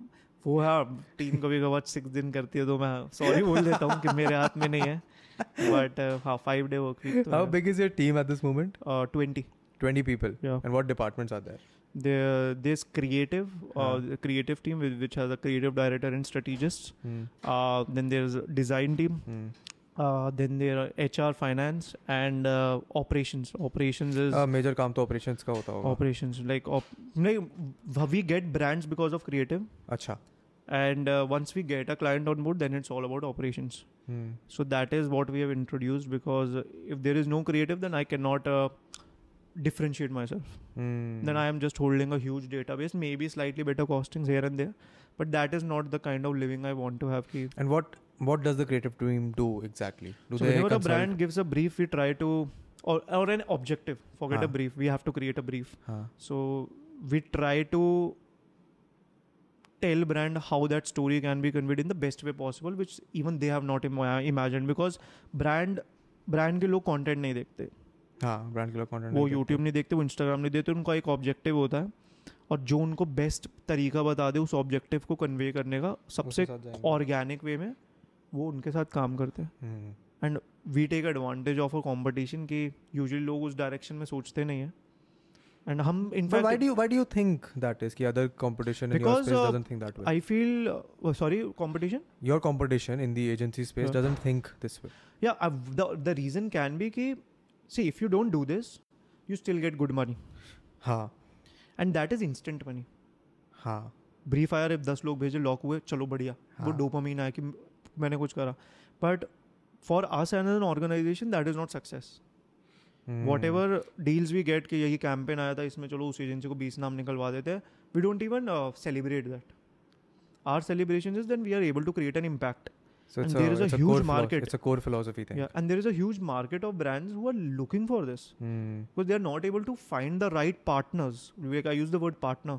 वो है टीम कभी कभार सिक्स दिन करती है तो मैं सॉरी बोल देता हूँ कि मेरे हाथ में नहीं है बट हाँ five day work week how big is your team at this moment twenty 20 people Yeah. and what departments are there there there's creative uh, हाँ. the creative team with, which has a creative director and strategists hmm. uh, then there's a design team Hmm. uh, then there are hr finance and uh, operations operations is Uh, major काम तो operations का होता होगा operations like op- like we get brands because of creative अच्छा and uh, once we get a client on board then it's all about operations. Hmm. so that is what we have introduced because if there is no creative then i cannot uh, differentiate myself. Hmm. then i am just holding a huge database maybe slightly better costings here and there but that is not the kind of living i want to have and what what does the creative team do exactly? Do so they whenever a brand gives a brief we try to or, or an objective forget हाँ. a brief we have to create a brief. हाँ so we try to tell brand how that story can be conveyed in the best way possible which even they have not ima- imagined because brand brand के लोग content नहीं देखते। हाँ brand के लोग content वो YouTube नहीं देखते वो इंस्टाग्राम नहीं देखते उनका एक ऑब्जेक्टिव होता है। और जो उनको बेस्ट तरीका बता दे उस ऑब्जेक्टिव को कन्वे करने का सबसे ऑर्गेनिक वे में वो उनके साथ काम करते हैं। And we take advantage of a competition कि यूजुअली लोग उस डायरेक्शन में सोचते नहीं है। एंड हम But why do you why do you think that is? Ki other competition in your space uh, doesn't think that way. i I feel sorry competition your competition in the agency space Yeah. doesn't think this way. yeah या the the reason can be कि see if you don't do this you still get good money हाँ and that is instant money हाँ brief आया if दस लोग भेजे lock हुए चलो बढ़िया वो हाँ। डोपामीन आया कि मैंने कुछ करा but for us and an organization that is not success Hmm. Whatever deals we get कि यही कैंपेन आया था इसमें चलो उस एजेंसी को बीस नाम निकलवा देते हैं। We don't even celebrate that our celebration is then we are able to create an impact So it's and there is a it's huge market. It's a core philosophy thing. And there is huge market of brands are looking for this because they are not able to find the right partners. Vivek, I use the word partner.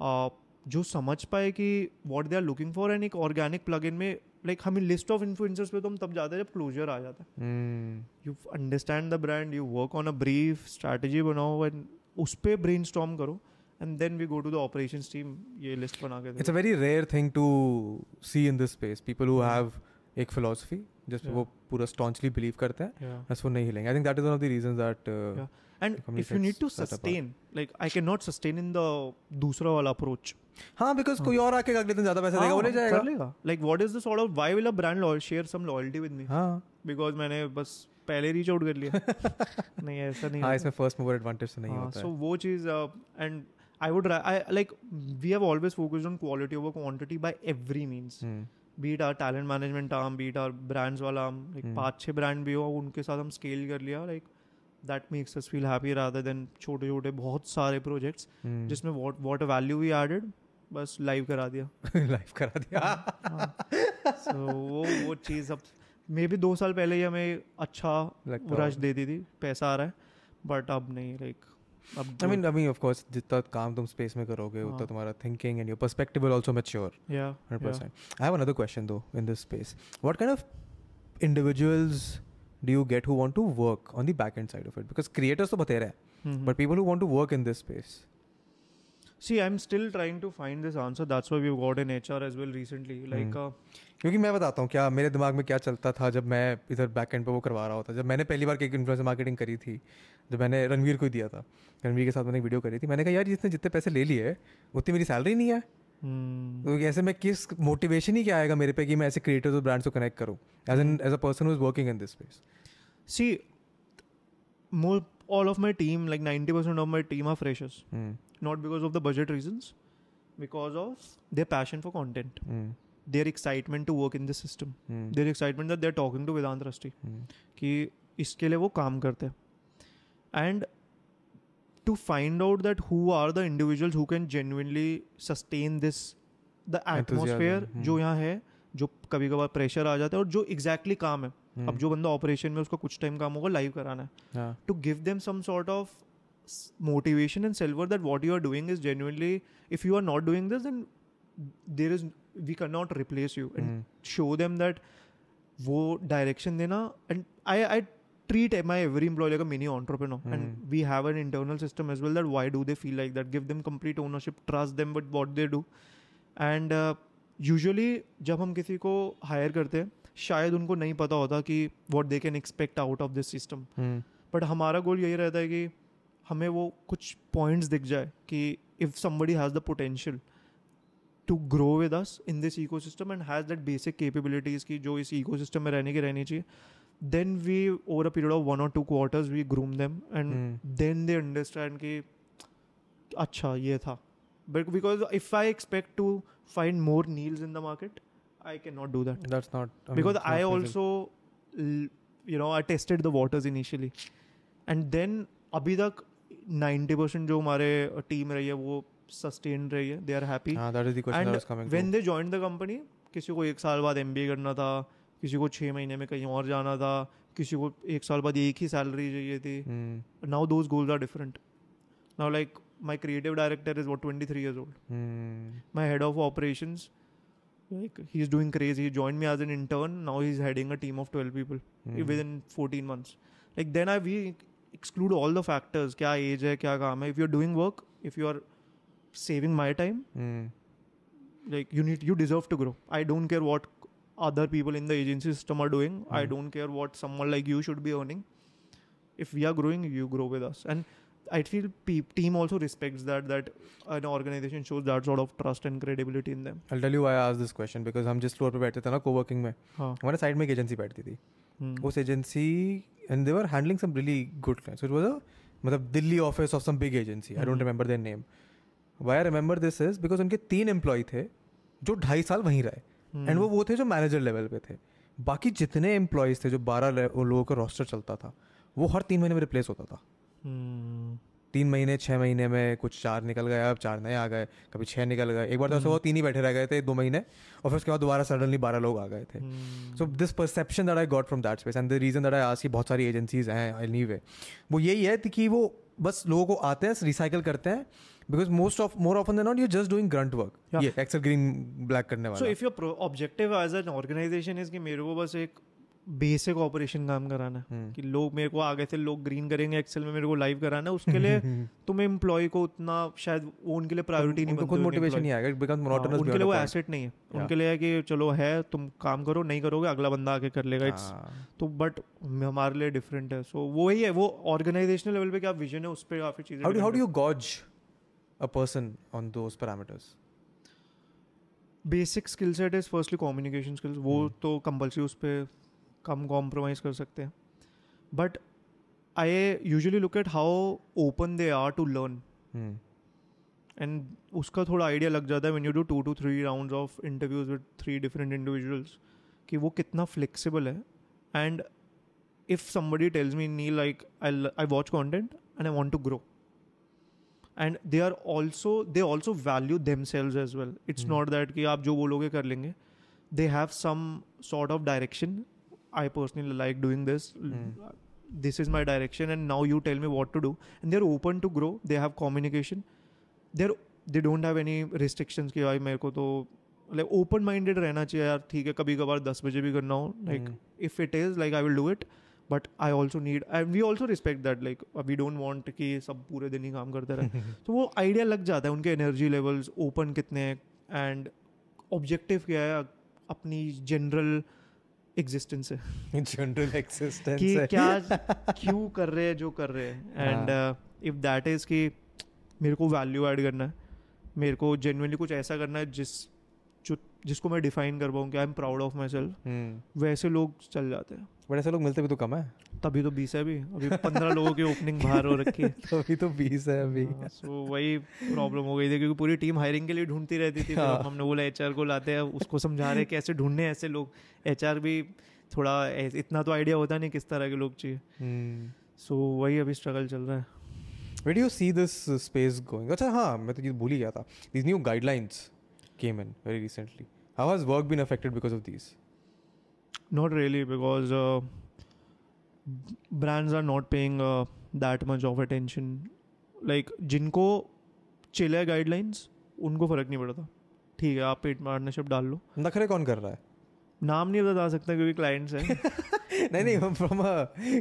Uh, जो समझ पाए कि what they are looking for and एक organic plug in में like हमें list of influencers पे तो हम तब जाते हैं जब क्लोजर आ जाता है. You understand the brand you work on a brief strategy बनाओ एंड उस पर ब्रेन स्टॉम करो and then we go to the operation team ये लिस्ट बना के It's a very rare thing to see in this space. People who have एक philosophy जिस पे वो पूरा staunchly बिलीव करते हैं बस वो नहीं हिलेंगे। I think that is one of the reasons that You need to sets that apart. sustain like I cannot sustain in the दूसरा वाला approach. हाँ बिकॉज़ कोई और आके अगले दिन ज़्यादा पैसा देगा वो ले हाँ, जाएगा। कर लेगा। Like what is the sort of why will a brand share some loyalty with me हाँ। बिकॉज़ मैंने बस पहले रीच आउट कर लिया। नहीं ऐसा नहीं हाँ इसमें फ़र्स्ट मूवर एडवांटेज तो नहीं हाँ, होता so है। वो चीज़ and I would I like we have always focused on quality over quantity by every means. Be it our talent management arm be it our brands वाला आर्म लाइक. पाँच छह brand भी हो उनके साथ हम स्केल कर लिया like that makes us feel happy rather than छोटे छोटे बहुत सारे प्रोजेक्ट्स Hmm. जिसमें what what value we added बस लाइव करा दिया लाइफ करा दिया सो वो वो चीज़ अब मे भी दो साल पहले ही हमें अच्छा रश दे दी थी पैसा आ रहा है बट अब नहीं लाइक अब I mean I mean of course जितना काम तुम स्पेस में करोगे उतना हाँ. तुम्हारा thinking and your perspective will also mature या 100%. I have another question though in this space. What kind of individuals do you get who want to work on the back end side of it because creators तो बतेरे हैं but people who want to work in this space see I am still trying to find this answer that's why we got in H R as well recently like क्योंकि मैं बताता हूँ क्या मेरे दिमाग में क्या चलता था जब मैं इधर बैक एंड पर वो करवा रहा होता जब मैंने पहली बार एक इन्फ्लुएंसर मार्केटिंग करी थी जब मैंने रणवीर को दिया था। रणवीर के साथ मैंने वीडियो करी थी। मैंने कहा यार जितने जितने पैसे ले लिए उतनी मेरी सैलरी नहीं है। तो ऐसे में किस मोटिवेशन ही क्या आएगा मेरे पे कि मैं ऐसे क्रिएटर्स और ब्रांड्स को कनेक्ट करूँ? As an as a person is working in this place see more all of my team like ninety percent of my team are freshers not because of the budget reason because of their passion for content their excitement to work in this system their excitement their talking to Vedant rusty कि इसके लिए वो काम करते हैं। And to find out that who are the individuals who can genuinely sustain this the atmosphere जो यहाँ है जो कभी कभार प्रेशर आ जाता है और जो एग्जैक्टली exactly काम है Hmm. अब जो बंदा ऑपरेशन में उसका कुछ टाइम काम होगा लाइव कराना है हाँ to give them some sort of s- motivation and silver that what you are doing is genuinely if you are not doing this then there is we cannot replace you and Hmm. show them that वो direction देना and I I treat my every employee like a mini entrepreneur Hmm. and we have an internal system as well that why do they feel like that give them complete ownership trust them with what they do and uh, usually जब हम किसी को hire करते हैं शायद उनको नहीं पता होता कि what they can expect out of this system Hmm. But हमारा गोल यही रहता है कि हमें वो कुछ पॉइंट्स दिख जाए कि if somebody has the potential to grow with us in this ecosystem and has that basic capabilities की जो इस इको सिस्टम में रहने की रहनी चाहिए then we over a period of one और two quarters we groom them and Hmm. Then they understand कि अच्छा ये था but because if I expect to find more Niels in the market I can not do that That's not I mean, because not I also, you know, I tested the waters initially, and then अभी तक 90% जो हमारे team रही है वो sustain रही है they are happy that is the question that was and coming when to. They join the company किसी को एक साल बाद MBA करना था किसी को छः महीने में कहीं और जाना था किसी को एक साल बाद एक ही सैलरी चाहिए थी। Now those goals are different now like my creative director is what twenty three years old my head of operation like he is doing craze he join me as an intern now he is heading a team of twelve people with in fourteen months like then I we exclude all the factors क्या age है क्या काम है? If you are doing work if you are saving my time like you need you deserve to grow I don't care what other people in the agency system are doing i Hmm. don't care what someone like you should be earning if we are growing you grow with us and i feel pe- team also respects that that an organization shows that sort of trust and credibility in them I'll tell you why I asked this question because हम जिस floor पे बैठते थे ना coworking में हाँ हमारे side में एक एजेंसी बैठती थी Hmm. उस agency and they were handling some really good clients it was a मतलब Delhi office of some big agency I don't Hmm. Remember their name why I remember this is because उनके तीन employ थे जो ढाई साल वहीं रहे Hmm. And वो वो थे जो मैनेजर लेवल पे थे। बाकी जितने एम्प्लॉयज़ थे जो बारह लोगों का रोस्टर चलता था वो हर तीन महीने में रिप्लेस होता था। Hmm. तीन महीने छः महीने में कुछ चार निकल गए अब चार नए आ गए कभी छः निकल गए। एक बार तो ऐसा हुआ तीन ही बैठे रह गए थे दो महीने और फिर उसके बाद दोबारा सडनली बारह लोग आ गए थे। Hmm. So this perception that I got from that space and the reason that I आज की बहुत सारी एजेंसीज हैं एनी वे वो यही है कि वो बस लोगों को आते हैं रिसाइकल करते हैं because most of more often not you just doing grunt work Yeah. ये एक्सेल ग्रीन ब्लैक करने सो वाला if your objective as an organization is कि मेरे को बस एक बेसिक ऑपरेशन काम कराना है हम्म। कि लोग मेरे को आगे से लोग ग्रीन करेंगे एक्सेल में मेरे को लाइव कराना है उसके लिए तुम एम्प्लॉय को उतना शायद वो उनके लिए प्रायोरिटी नहीं खुद मोटिवेशन। नहीं आएगा इट बिकम्स हाँ, मोनोटोनस उनके लिए वो एसेट नहीं है Yeah. उनके लिए है कि चलो है तुम काम करो नहीं करोगे अगला बंदा आके कर लेगा इट्स हाँ। तो बट हमारे लिए डिफरेंट है सो वो ही है वो ऑर्गेनाइजेशनल लेवल पे क्या विजन है उस पर काफ़ी चीज़ें how do you gauge person on those parameters है। Basic skill set is firstly communication skills वो हम्म। तो कंपलसरी उस पर कम कॉम्प्रोमाइज कर सकते हैं। But I usually look at how open they are to learn and उसका थोड़ा आइडिया लग जाता है when you do two two three rounds of interviews with three different individuals कि वो कितना फ्लेक्सिबल है। And if somebody tells me knee like I I watch content and I want to grow and they are also they also value themselves as well it's not that कि आप जो बोलोगे कर लेंगे। They have some sort of direction I personally like doing this this is my direction and now you tell me what to do and they are open to grow they have communication they are they don't have any restriction कि भाई मेरे को तो like open minded रहना चाहिए यार। ठीक है कभी कभार दस बजे भी करना हो। Like if it is like I will do it it I I also need and we also respect that like we don't want कि सब पूरे दिन ही काम करते रहे। तो वो आइडिया लग जाता है उनके एनर्जी लेवल्स ओपन कितने हैं एंड ऑब्जेक्टिव क्या है अपनी जनरल एग्जिस्टेंस है जनरल एक्सिस्टेंस कि क्या क्यों कर रहे हैं जो कर रहे हैं। एंड इफ़ दैट इज़ कि मेरे को वैल्यू ऐड करना है मेरे को जेन्युइनली कुछ ऐसा करना है जिस जिसको मैं डिफाइन कर पाऊँ कि I am proud of myself वैसे लोग चल जाते हैं। बट ऐसे लोग मिलते भी तो कम है। तभी तो बीस है अभी। अभी पंद्रह लोगों की ओपनिंग बाहर हो रखी है। तो अभी तो बीस है अभी। सो वही प्रॉब्लम हो गई थी क्योंकि पूरी टीम हायरिंग के लिए ढूंढती रहती थी। हाँ। हमने बोला एच को लाते हैं उसको समझा रहे कैसे ढूँढने ऐसे लोग। एच भी थोड़ा इतना तो आइडिया होता नहीं किस तरह के लोग चाहिए। सो वही अभी स्ट्रगल चल रहा है। Where do you see this uh, space going? अच्छा हाँ मैं तो ये भूल ही गया था। These new guidelines came in very recently. How has work been affected because of these? Not really, because uh, brands are not paying uh, that much of attention. Like जिनको चिल है गाइडलाइंस उनको फ़र्क नहीं पड़ता। ठीक है आप पेट partnership डाल लो। नखरे कौन कर रहा है? नाम नहीं बता सकता क्योंकि क्लाइंट्स हैं। नहीं नहीं फ्रॉम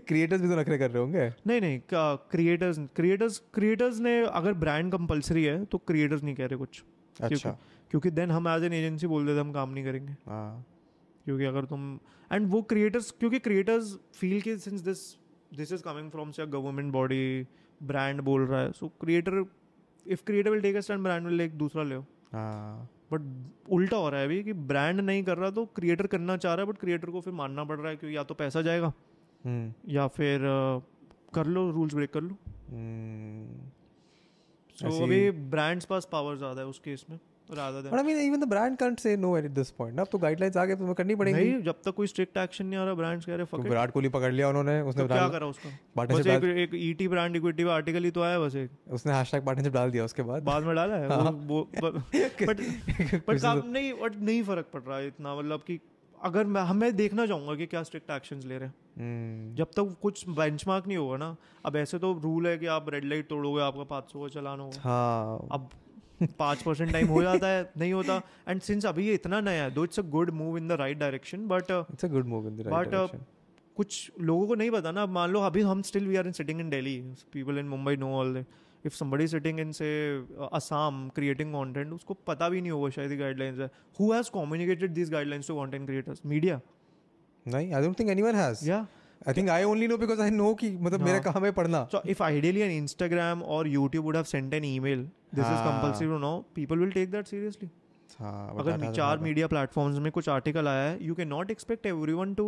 क्रिएटर्स भी तो नखरे कर रहे होंगे। नहीं नहीं क्रिएटर्स क्रिएटर्स क्रिएटर्स ने अगर ब्रांड कंपलसरी है तो क्रिएटर्स नहीं कह रहे कुछ। अच्छा। क्योंकि देन हम एज एन एजेंसी बोल देते हम काम नहीं करेंगे। हाँ। क्योंकि अगर तुम एंड वो क्रिएटर्स क्योंकि क्रिएटर्स फील कि since this this is coming from से गवर्नमेंट बॉडी ब्रांड बोल रहा है so creator if creator will take a stand brand will एक दूसरा ले हाँ। बट उल्टा हो रहा है अभी कि ब्रांड नहीं कर रहा तो क्रिएटर करना चाह रहा है बट क्रिएटर को फिर मानना पड़ रहा है कि या तो पैसा जाएगा हम्म। या फिर uh, कर लो रूल्स ब्रेक कर लो। हम्म। सो ही- अभी ब्रांड्स पास पावर ज़्यादा है उस केस में। But I mean, even the brand can't say no at this point. ना अब तो guidelines आ गए तो तुम्हें करनी पड़ेंगी। नहीं जब तक कोई स्ट्रिक्ट एक्शन नहीं आ रहा ब्रांड्स कह रहे तो fuck it. विराट कोहली पकड़ लिया उन्होंने उसने तो क्या करा उसका? बस एक एक ईटी ब्रांड इक्विटी आर्टिकल ही तो आया बस एक। उसने हैशटैग पार्टनरशिप डाल दिया उसके बाद। बाद में डाला है हाँ। वो बट बट कुछ काम नहीं बट नहीं फ़र्क पड़ रहा है इतना मतलब कि अगर मैं हमें देखना चाहूँगा कि क्या स्ट्रिक्ट एक्शंस ले रहे हैं। हम्म, जब तक कुछ बेंचमार्क नहीं होगा ना अब ऐसे तो रूल है कि आप रेड लाइट तोड़ोगे आपका पाँच सौ का चलान होगा। हाँ। अब पाँच परसेंट टाइम हो जाता है नहीं होता। एंड सिंस अभी ये इतना नया है दो it's a good move in the right direction but it's a good move in the right uh, कुछ लोगों को नहीं पता ना मान लो अभी हम still we are in sitting in Delhi people in Mumbai no all if somebody sitting in say Assam creating content उसको पता भी नहीं होगा शायद गाइडलाइंस है। Who has communicated these guidelines to content creators media नहीं I don't think anyone has या I think I only know because I know कि मतलब मेरा हाँ. काम है पढ़ना So if ideally an Instagram or YouTube would have sent an email, this is हाँ. compulsory to know, people will take that seriously. हाँ अगर चार. मीडिया प्लेटफॉर्म्स में कुछ आर्टिकल आया है you can not expect everyone to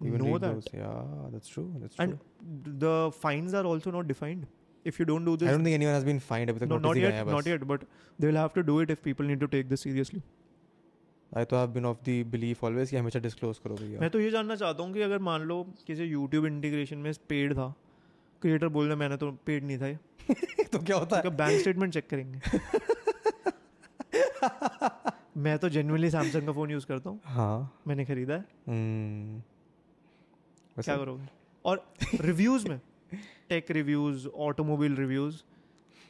know that. those. Yeah, that's true. That's true. And the fines are also not defined. If you don't do this I don't think anyone has been fined no, not yet, not yet, but they'll have to do it if people need to take this seriously. I तो have been of the belief always कि हमेशा disclose करो भैया. मैं तो ये जानना चाहता हूँ कि अगर मान लो किसी यूट्यूब इंटीग्रेशन में पेड था क्रिएटर बोल रहे मैंने तो पेड नहीं था ये तो क्या होता है? बैंक स्टेटमेंट चेक करेंगे मैं तो जेनुअनली सैमसंग का फ़ोन यूज़ करता हूँ हाँ. मैंने खरीदा है. वैसे- क्या करोगे और रिव्यूज़ में टेक रिव्यूज़ ऑटोमोबाइल रिव्यूज़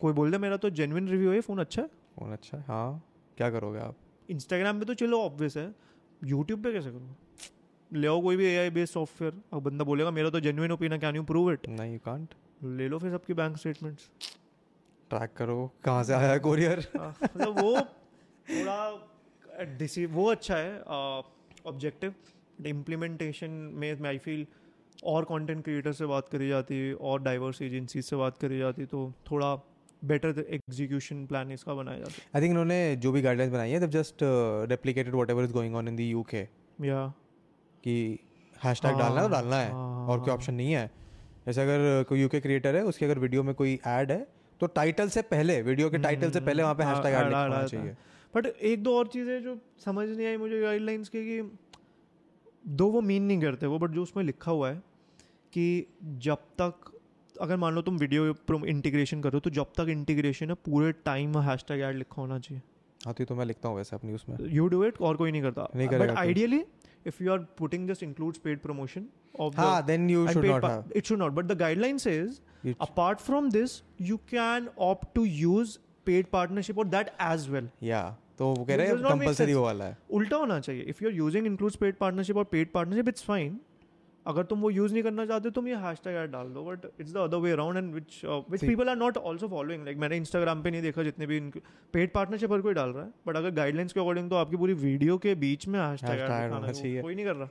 कोई बोल दे मेरा तो जेन्युइन रिव्यू है फ़ोन अच्छा है फ़ोन अच्छा है हाँ क्या करोगे आप इंस्टाग्राम पे तो चलो ऑब्वियस है। यूट्यूब पे कैसे करोगे ले आओ कोई भी ए आई बेस्ड सॉफ्टवेयर अब बंदा बोलेगा मेरा तो genuine opinion can you prove it नहीं यू कांट ले लो फिर सबकी बैंक स्टेटमेंट्स ट्रैक करो कहाँ से आया कोरियर मतलब वो थोड़ा डिसी वो अच्छा है ऑब्जेक्टिव इम्प्लीमेंटेशन में आई फील और कंटेंट क्रिएटर से बात करी जाती है और डाइवर्स एजेंसी से बात करी जाती तो थोड़ा बेटर एग्जीक्यूशन प्लान इसका बनाया जाता है। आई थिंक इन्होंने जो भी गाइडलाइंस बनाई है just replicated what is going on in the या कि हैशटैग हाँ, डालना है तो डालना है हाँ, और कोई। ऑप्शन नहीं है। जैसे अगर कोई यूके क्रिएटर है उसके अगर वीडियो में कोई ऐड है तो टाइटल से पहले वीडियो के टाइटल से पहले वहाँ पे हैशटैग ऐड होना चाहिए। बट एक दो और चीज़ें जो समझ नहीं आई मुझे गाइडलाइंस की कि दो वो मीन नहीं करते वो बट जो उसमें लिखा हुआ है कि जब तक अगर मान लो तुम वीडियो इंटीग्रेशन करो तो जब तक इंटीग्रेशन है पूरे टाइम हैश टैग ऐड लिखा होना चाहिए। हाँ तो तो मैं लिखता हूँ वैसे अपनी उसमें। यू डू इट और कोई नहीं करता। नहीं but. Ideally if you are putting just includes paid promotion of हाँ then you should not have it should not but the guideline says It- apart from this you can opt to use paid partnership or that as well. या तो वो कह रहे हैं not compulsory वाला है। उल्टा होना चाहिए। If you are using includes paid partnership और पेड पार्टनरशिप इट्स फाइन अगर तुम वो यूज़ नहीं करना चाहते तुम ये हैशटैग ऐड डाल दो but it's the other way around and which which people are not also following like मैंने इंस्टाग्राम पे नहीं देखा जितने भी पेड पार्टनरशिप हर कोई डाल रहा है बट अगर गाइडलाइंस के अकॉर्डिंग तो आपकी पूरी वीडियो के बीच में Hashtag ऐड होना चाहिए। कोई नहीं कर रहा।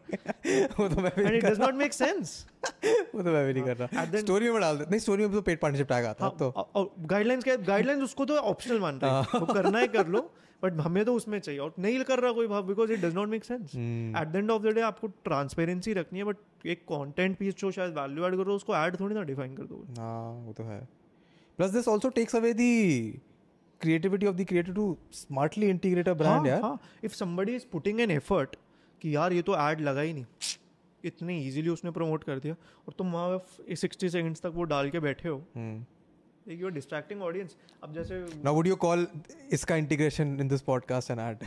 वो तो मैं भी and it does not make sense वो तो मैं भी नहीं कर रहा। स्टोरी में डाल दे। नहीं स्टोरी में तो पेड पार्टनरशिप टैग आता है तो। गाइडलाइंस के गाइडलाइंस उसको तो ऑप्शनल मानता हैं। वो करना है कर लो। बट हमें तो उसमें चाहिए। और नहीं कर रहा कोई भाव because it does not make sense at the end of the day आपको ट्रांसपेरेंसी रखनी है बट एक कंटेंट पीस जो शायद वैल्यू ऐड करो उसको ऐड थोड़ी ना डिफाइन कर दो हाँ वो तो है। Plus this also takes away the creativity of the creator to smartly integrate a brand यार। If somebody is putting an effort कि यार ये तो ऐड लगा ही नहीं इतने इजीली उसने प्रमोट कर दिया और तुम वहाँ सिक्सटी सेकंड्स तक वो डाल के बैठे हो। Hmm you are distracting audience अब जैसे नाउ वुड यू कॉल इसका integration in this podcast an ad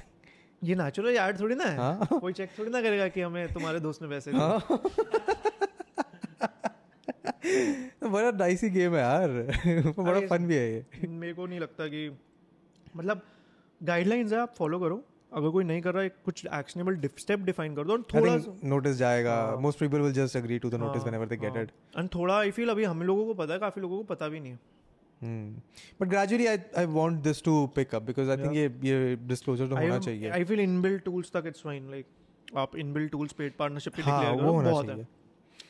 ये नेचुरल ऐड थोड़ी ना है। हाँ। कोई चेक थोड़ी ना करेगा कि हमें तुम्हारे दोस्त ने पैसे दिए। बड़ा नाइसी गेम है यार। बड़ा फन भी है ये। मेरे को नहीं लगता कि मतलब गाइडलाइंस है आप फॉलो करो। अगर कोई नहीं कर रहा है कुछ एक्शनेबल स्टेप डिफाइन कर दो और थोड़ा नोटिस जाएगा। Most people will just agree to the notice whenever they get it and थोड़ा आई फील अभी हम लोगों को पता है काफ़ी लोगों को पता भी नहीं है। But gradually I I want this to pick up because I think ये ये डिस्क्लोजर तो होना चाहिए। आई फील इनबिल्ट टूल्स तक इट्स फाइन लाइक आप इनबिल्ट टूल्स पेड पार्टनरशिप पे हाँ वो होना चाहिए।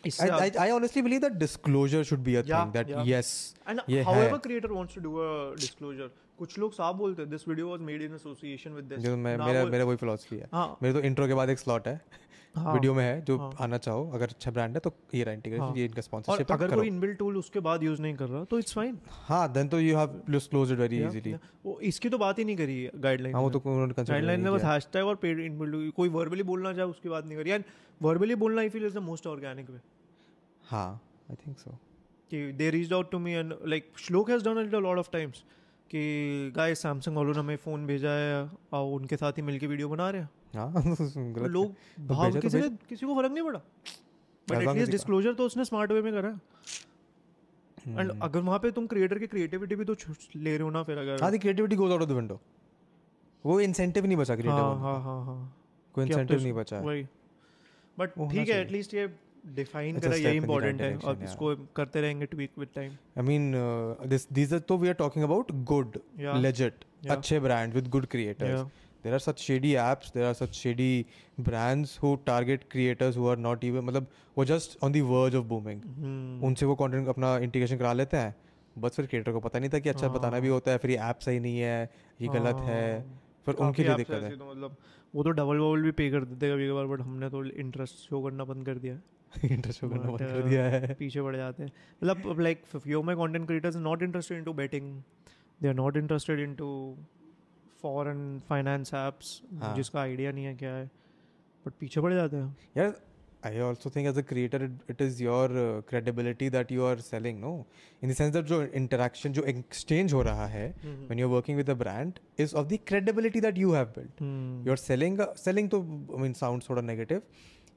I, I, I honestly believe that disclosure should be a Yeah, thing that yeah. yes and ये हाउएवर है creator wants to do a disclosure कुछ लोग साफ़ बोलते हैं this video was made in association with this जो मैं मेरा मेरा वही फिलोसफी है। हाँ। मेरे तो इंट्रो के बाद एक स्लॉट है। हाँ। वीडियो में है जो हाँ। आना चाहो अगर अच्छा ब्रांड है तो ये रहा इंटीग्रेशन हाँ। ये इनका स्पॉन्सरशिप अगर कोई इनबिल्ट टूल उसके बाद यूज़ नहीं कर रहा तो इट्स फाइन हाँ देन तो you have disclose it very easily वो इसकी तो बात ही नहीं करी गाइडलाइन हाँ वो तो उन्होंने consider गाइडलाइन में बस हैशटैग और पेड इनबिल्ट कोई वर्बली बोलना चाहे उसकी बात नहीं करी। एंड वर्बली बोलना I feel is the most organic way हाँ I think so they reached out to me and like Shlok has done it a lot of times कि गाय सैमसंग वालों ने हमें फ़ोन भेजा है और उनके साथ ही मिलके वीडियो बना रहे हैं. हाँ तो लोग तो भाव तो किसी। ने किसी को फ़र्क नहीं पड़ा। बट एटलीस्ट डिस्क्लोजर तो उसने स्मार्ट वे में करा। Hmm. एंड अगर वहाँ पे तुम क्रिएटर की क्रिएटिविटी भी तो ले रहे हो ना फिर अगर हाँ creativity goes out of the window वो इंसेंटिव नहीं बचा हाँ हाँ हाँ हाँ। कोई तो इंसेंटिव नहीं बचा वही। बट ठीक है एटलीस्ट ये डिफाइन करना यही इंपॉर्टेंट है और इसको करते रहेंगे tweak with time I mean this these are तो we are talking about good legit अच्छे brand with good creators there are such shady apps there are such shady brands who target creators who are not even मतलब वो just on the verge of booming उनसे वो content अपना integration करा लेते हैं बस फिर क्रिएटर को पता नहीं था कि अच्छा हाँ। बताना भी होता है फिर ये ऐप सही नहीं है ये गलत है हाँ। फिर उनके लिए दिक्कत है। तो मतलब वो तो डबल वबल भी पे कर देते कभी कभार बट हमने तो इंटरेस्ट शो करना बंद कर दिया। है इंटरेस्ट करना बंद कर uh, दिया है। पीछे पड़ जाते हैं। मतलब like few my content creators not interested into betting they are not interested into foreign finance apps. जिसका आइडिया नहीं है क्या है बट पीछे पड़ जाते हैं। यार I also think as a creator it is your credibility that you are selling no in the sense that जो इंटरेक्शन जो एक्सचेंज हो रहा है working with a brand is of the credibility that you have built Hmm. you're selling selling to i mean sounds sort of negative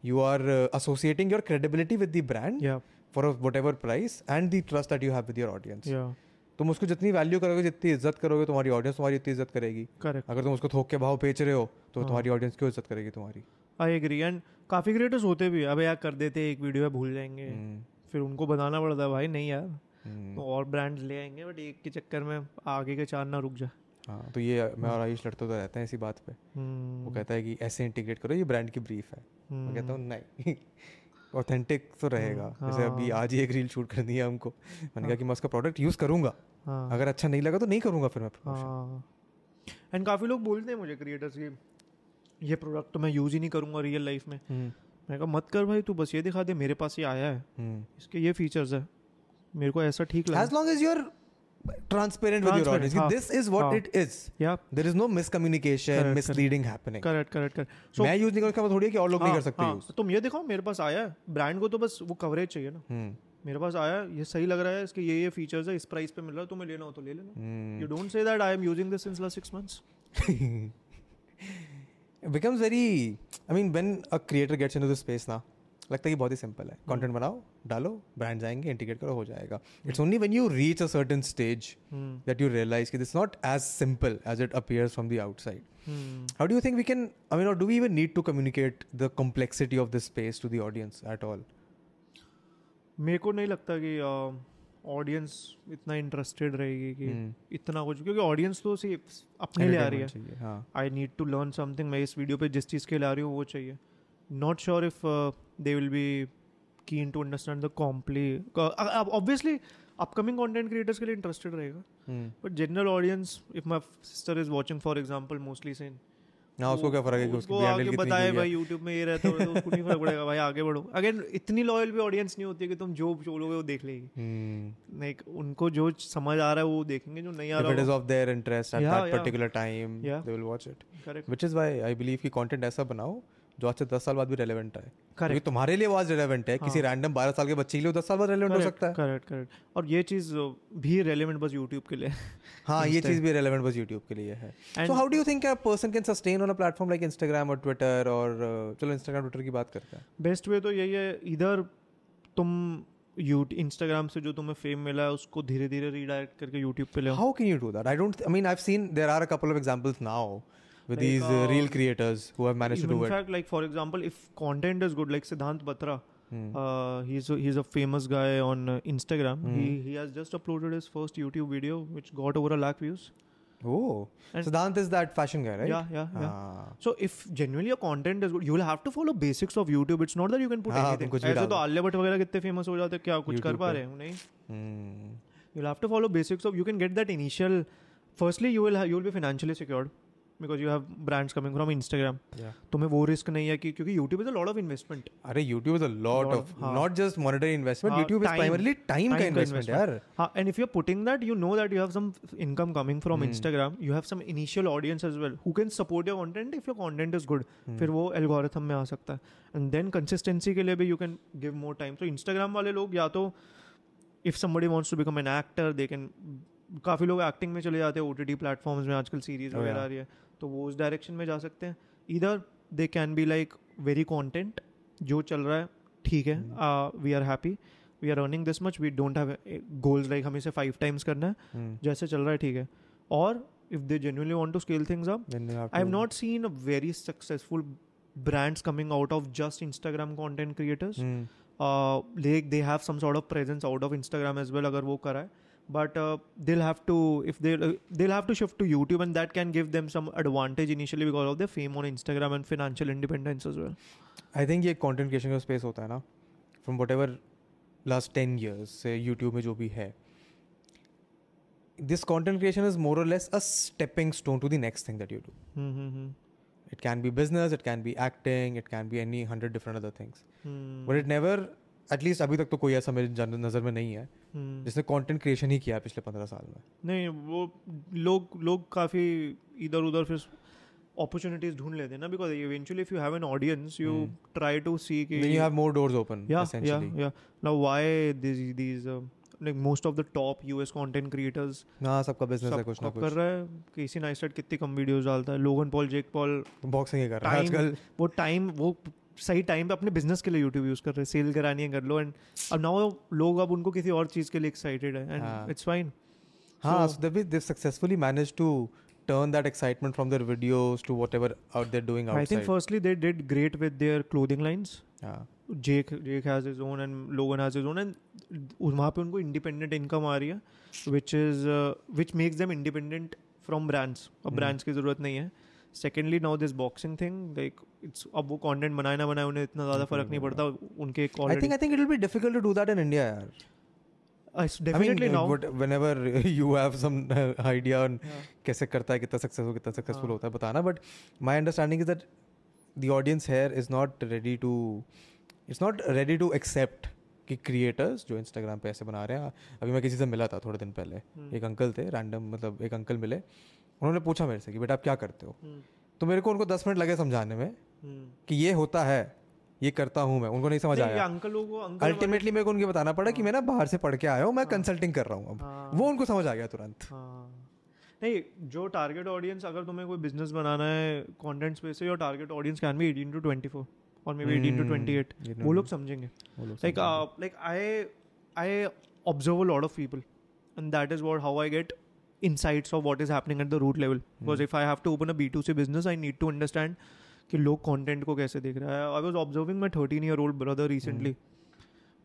you are uh, associating your credibility with the brand yeah. for a whatever price and the trust that you have with your audience. Yeah. तुम उसको जितनी value करोगे जितनी इज़्ज़त करोगे तुम्हारी audience तुम्हारी इतनी इज़्ज़त करेगी। करेक्ट अगर तुम उसको थोक के भाव बेच रहे हो तो हाँ। तुम्हारी ऑडियंस क्यों इज़्ज़त करेगी तुम्हारी? आई एग्री एंड काफ़ी क्रिएटर्स होते भी अबे यार कर देते एक वीडियो है भूल जाएँगे। हम्म, फिर उनको बताना पड़ता है भाई नहीं यार। हम्म, तो और ब्रांड्स ले आएँगे बट एक के चक्कर में आगे के चार ना रुक जा। हाँ तो ये मैं और आयुष लड़ते तो रहते हैं इसी बात पे। हम्म, वो कहता है कि ऐसे इंटीग्रेट करो ये ब्रांड की ब्रीफ है। मैं कहता हूँ नहीं ऑथेंटिक तो रहेगा। जैसे अभी हाँ। आज ही एक रील शूट कर दिया हमको। मैंने कहा कि मैं उसका प्रोडक्ट यूज़ करूँगा। हाँ। अगर अच्छा नहीं लगा तो नहीं करूँगा फिर मैं। हाँ। एंड काफ़ी लोग बोलते हैं मुझे क्रिएटर्स की ये प्रोडक्ट तो मैं यूज़ ही नहीं करूँगा रियल लाइफ में। हम्म, मैं कहा मत कर भाई तू बस ये दिखा दे मेरे पास ये आया है। हम्म। इसके ये फीचर्स है। मेरे को ऐसा ठीक लगा। As long as you're transparent with your audience, कि हाँ, this is what हाँ। it is. या There is no miscommunication, Correct, misleading happening. Correct correct correct so मैं यूज़ नहीं करूँ थोड़ी है कि और लोग नहीं कर सकते यूज़ तुम ये दिखाओ मेरे पास आया है। ब्रांड को तो बस वो कवरेज चाहिए ना। हम्म, मेरे पास आया है, ये सही लग रहा है इसके ये ये फीचर्स है इस प्राइस पे मिल रहा है तुम्हें लेना हो तो ले लेना। You don't say that I am using this since last six months it becomes very i mean when a creator gets into this space ना लगता है कि बहुत ही सिंपल है। हम्म। कंटेंट बनाओ डालो ब्रांड जाएँगे इंटीग्रेट करो हो जाएगा। It's only when you reach a certain stage that you realise कि this not as simple as it appears from the outside how do you think we can I mean do we even need to communicate the complexity of the space to the audience at all मेरे को नहीं लगता कि audience uh, इतना interested रहेगी कि hmm. इतना कुछ क्योंकि ऑडियंस तो सिर्फ़ अपने लिए आ रही है। I need to learn something मैं इस वीडियो पे जिस चीज़ के लिए आ रही हूँ वो चाहिए। Not sure if they will be keen to understand the कॉम्पली obviously upcoming content creators के लिए इंटरेस्टेड रहेगा। But general audience if my sister is watching for example mostly Sen हाँ उसको क्या फ़र्क है कि उसको आगे बताए भाई? यूट्यूब में ये रहता है तो उसको नहीं फ़र्क पड़ेगा भाई आगे बढ़ो अगेन इतनी लॉयल भी ऑडियंस नहीं होती है कि तुम जो बोलोगे वो देख लेगी Hmm. नहीं उनको जो समझ आ रहा है वो देखेंगे जो नहीं आ If it is रहा of their interest at Yeah, that yeah. particular time, Yeah. they will watch it. Correct Which is why I believe कि content ऐसा बनाओ जो आज से दस साल बाद भी रेलेवेंट है करेक्ट तुम्हारे लिए वो आज रेलेवेंट है। किसी रैंडम बारह साल के बच्चे के लिए दस साल बाद रेलेवेंट हो सकता है। करेक्ट करेक्ट और ये चीज़ भी रेलिवेंट बस यूट्यूब के लिए। हाँ ये चीज़ भी रेलेवेंट बस यूट्यूब के लिए है। So how do you think a person can sustain on a platform like Instagram और ट्विटर और चलो इंस्टाग्राम ट्विटर की बात करते हैं। बेस्ट वे तो यही है इधर तुम यूट इंस्टाग्राम से जो तुम्हें फेम मिला है उसको धीरे धीरे रीडायरेक्ट करके यूट्यूब पे ले आओ। How can you do that? I don't. I mean, I've seen there are a couple of examples now with Like, these uh, uh, real creators who have managed to in do it. fact like for example if content is good like siddhant batra Hmm. uh, he's a, he's a famous guy on uh, instagram he, Hmm. he has just uploaded his first youtube video which got over a lakh views Oh, And- Siddhant is that fashion guy, right? yeah yeah yeah Ah. so if genuinely your content is good you will have to follow basics of youtube it's not that you can put हाँ, तुम anything कुछ भी ऐसे डाल तो दो। आलिया भट्ट वगैरह कितने फेमस हो जाते हैं, क्या कुछ कर YouTube पा पे। रहे हैं नहीं Hmm. you'll have to follow basics of you can get that initial firstly you will ha- you will be financially secured Because you have brands coming from instagram Yeah. तुम्हें वो रिस्क नहीं है कि क्योंकि YouTube is a lot of investment अरे YouTube is a lot, Lot of of- हाँ. not just monetary investment. हाँ, YouTube is time- primarily time, time का investment. यार. हाँ and if you are putting that you know that you have some income coming from. Instagram you have some initial audience as well who can support your content if your content is good. फिर वो algorithm में आ सकता है and then consistency के लिए भी you can give more time तो इंस्टाग्राम वाले लोग या तो if somebody wants to become an actor they can काफ़ी लोग एक्टिंग में चले जाते हैं ओ टी टी प्लेटफॉर्म्स में आजकल सीरीज़ Oh, वगैरह आ रही है तो वो उस डायरेक्शन में जा सकते हैं। इधर they can be like very content जो चल रहा है ठीक है we are happy we are earning this much we don't have goals like हमें इसे फाइव टाइम्स करना है hmm. जैसे चल रहा है ठीक है। और if they genuinely want to scale things up I have not seen a very successful brands coming out of just Instagram content creators like they have some of presence out of Instagram as well अगर वो कराए। but uh, they'll have to if they uh, they'll have to shift to YouTube and that can give them some advantage initially because of their fame on Instagram and financial independence as well. I think ये content creation का space होता है ना from whatever last ten years से YouTube में जो भी है this content creation is more और less a stepping stone to the next thing that you do Mm-hmm. It can be business it can be acting it can be any hundred different other things but it never at least अभी तक तो कोई ऐसा मेरी नज़र में नहीं है Hmm. जिसने कंटेंट क्रिएशन ही किया है पिछले पंद्रह साल में। नहीं वो लोग लोग काफ़ी इधर उधर फिर अपॉर्चुनिटीज़ ढूंढ लेते हैं ना because eventually if you have an audience you. Try to see कि Then you have more doors open yeah essentially. yeah. Yeah now why these these uh, like most of the top US content creators हाँ सबका business है कुछ ना अब कर रहा है। केसी नाइस्टेट कितनी कम वीडियोस डालता है Logan Paul Jake Paul boxing ही कर रहा है आजकल। वो टाइम वो सही टाइम पे अपने बिज़नेस के लिए यूट्यूब यूज़ कर रहे हैं सेल करानी है कर लो एंड अब नाउ लोग अब उनको किसी और चीज़ के लिए एक्साइटेड है। एंड इट्स फाइन हाँ so they've, they've successfully managed to turn that excitement from their videos to whatever out they're doing outside. I think firstly they did great with their clothing lines Jake Jake has his own and Logan has his own and वहाँ पे उनको independent income आ रही है which is which makes them independent from brands अब Hmm. Brands की ज़रूरत नहीं है secondly now this boxing thing like it's अब वो कंटेंट बनाए ना बनाए उन्हें इतना ज़्यादा फ़र्क नहीं पड़ता उनके I think I think it will be difficult to do that in India. यार. Definitely I mean, now what, whenever you have some uh, idea on कैसे करता है कितना सक्सेसफुल कितना सक्सेसफुल हाँ. होता है बताना but my understanding is that the audience here is not ready to it's not ready to accept कि क्रिएटर्स जो इंस्टाग्राम पे ऐसे बना रहे हैं अभी मैं किसी से मिला था थोड़े दिन पहले हम्म। एक अंकल थे रैंडम मतलब एक अंकल मिले उन्होंने पूछा मेरे से कि बेटा आप क्या करते हो हम्म, तो मेरे को उनको दस मिनट लगे समझाने में कि ये होता है ये करता हूँ मैं। उनको नहीं समझ आया। अंकल अल्टीमेटली मेरे को उनके बताना पड़ा कि मैं ना बाहर से पढ़ के आया हूँ मैं कंसल्टिंग कर रहा हूँ अब। हाँ। वो उनको समझ आ गया तुरंत। हाँ। नहीं जो टारगेट ऑडियंस अगर तुम्हें कोई बिज़नेस बनाना है कंटेंट स्पेस से your target audience can be 18 to 24 और मे बी 18 टू 28 you वो लोग समझेंगे। वो लोग like uh, like i i observe a lot of people and that is what how i get insights of what is happening at the root level. because Hmm. if i have to open a b2c business i need to understand कि लोग content को कैसे देख रहा है। I was observing my thirteen year old brother recently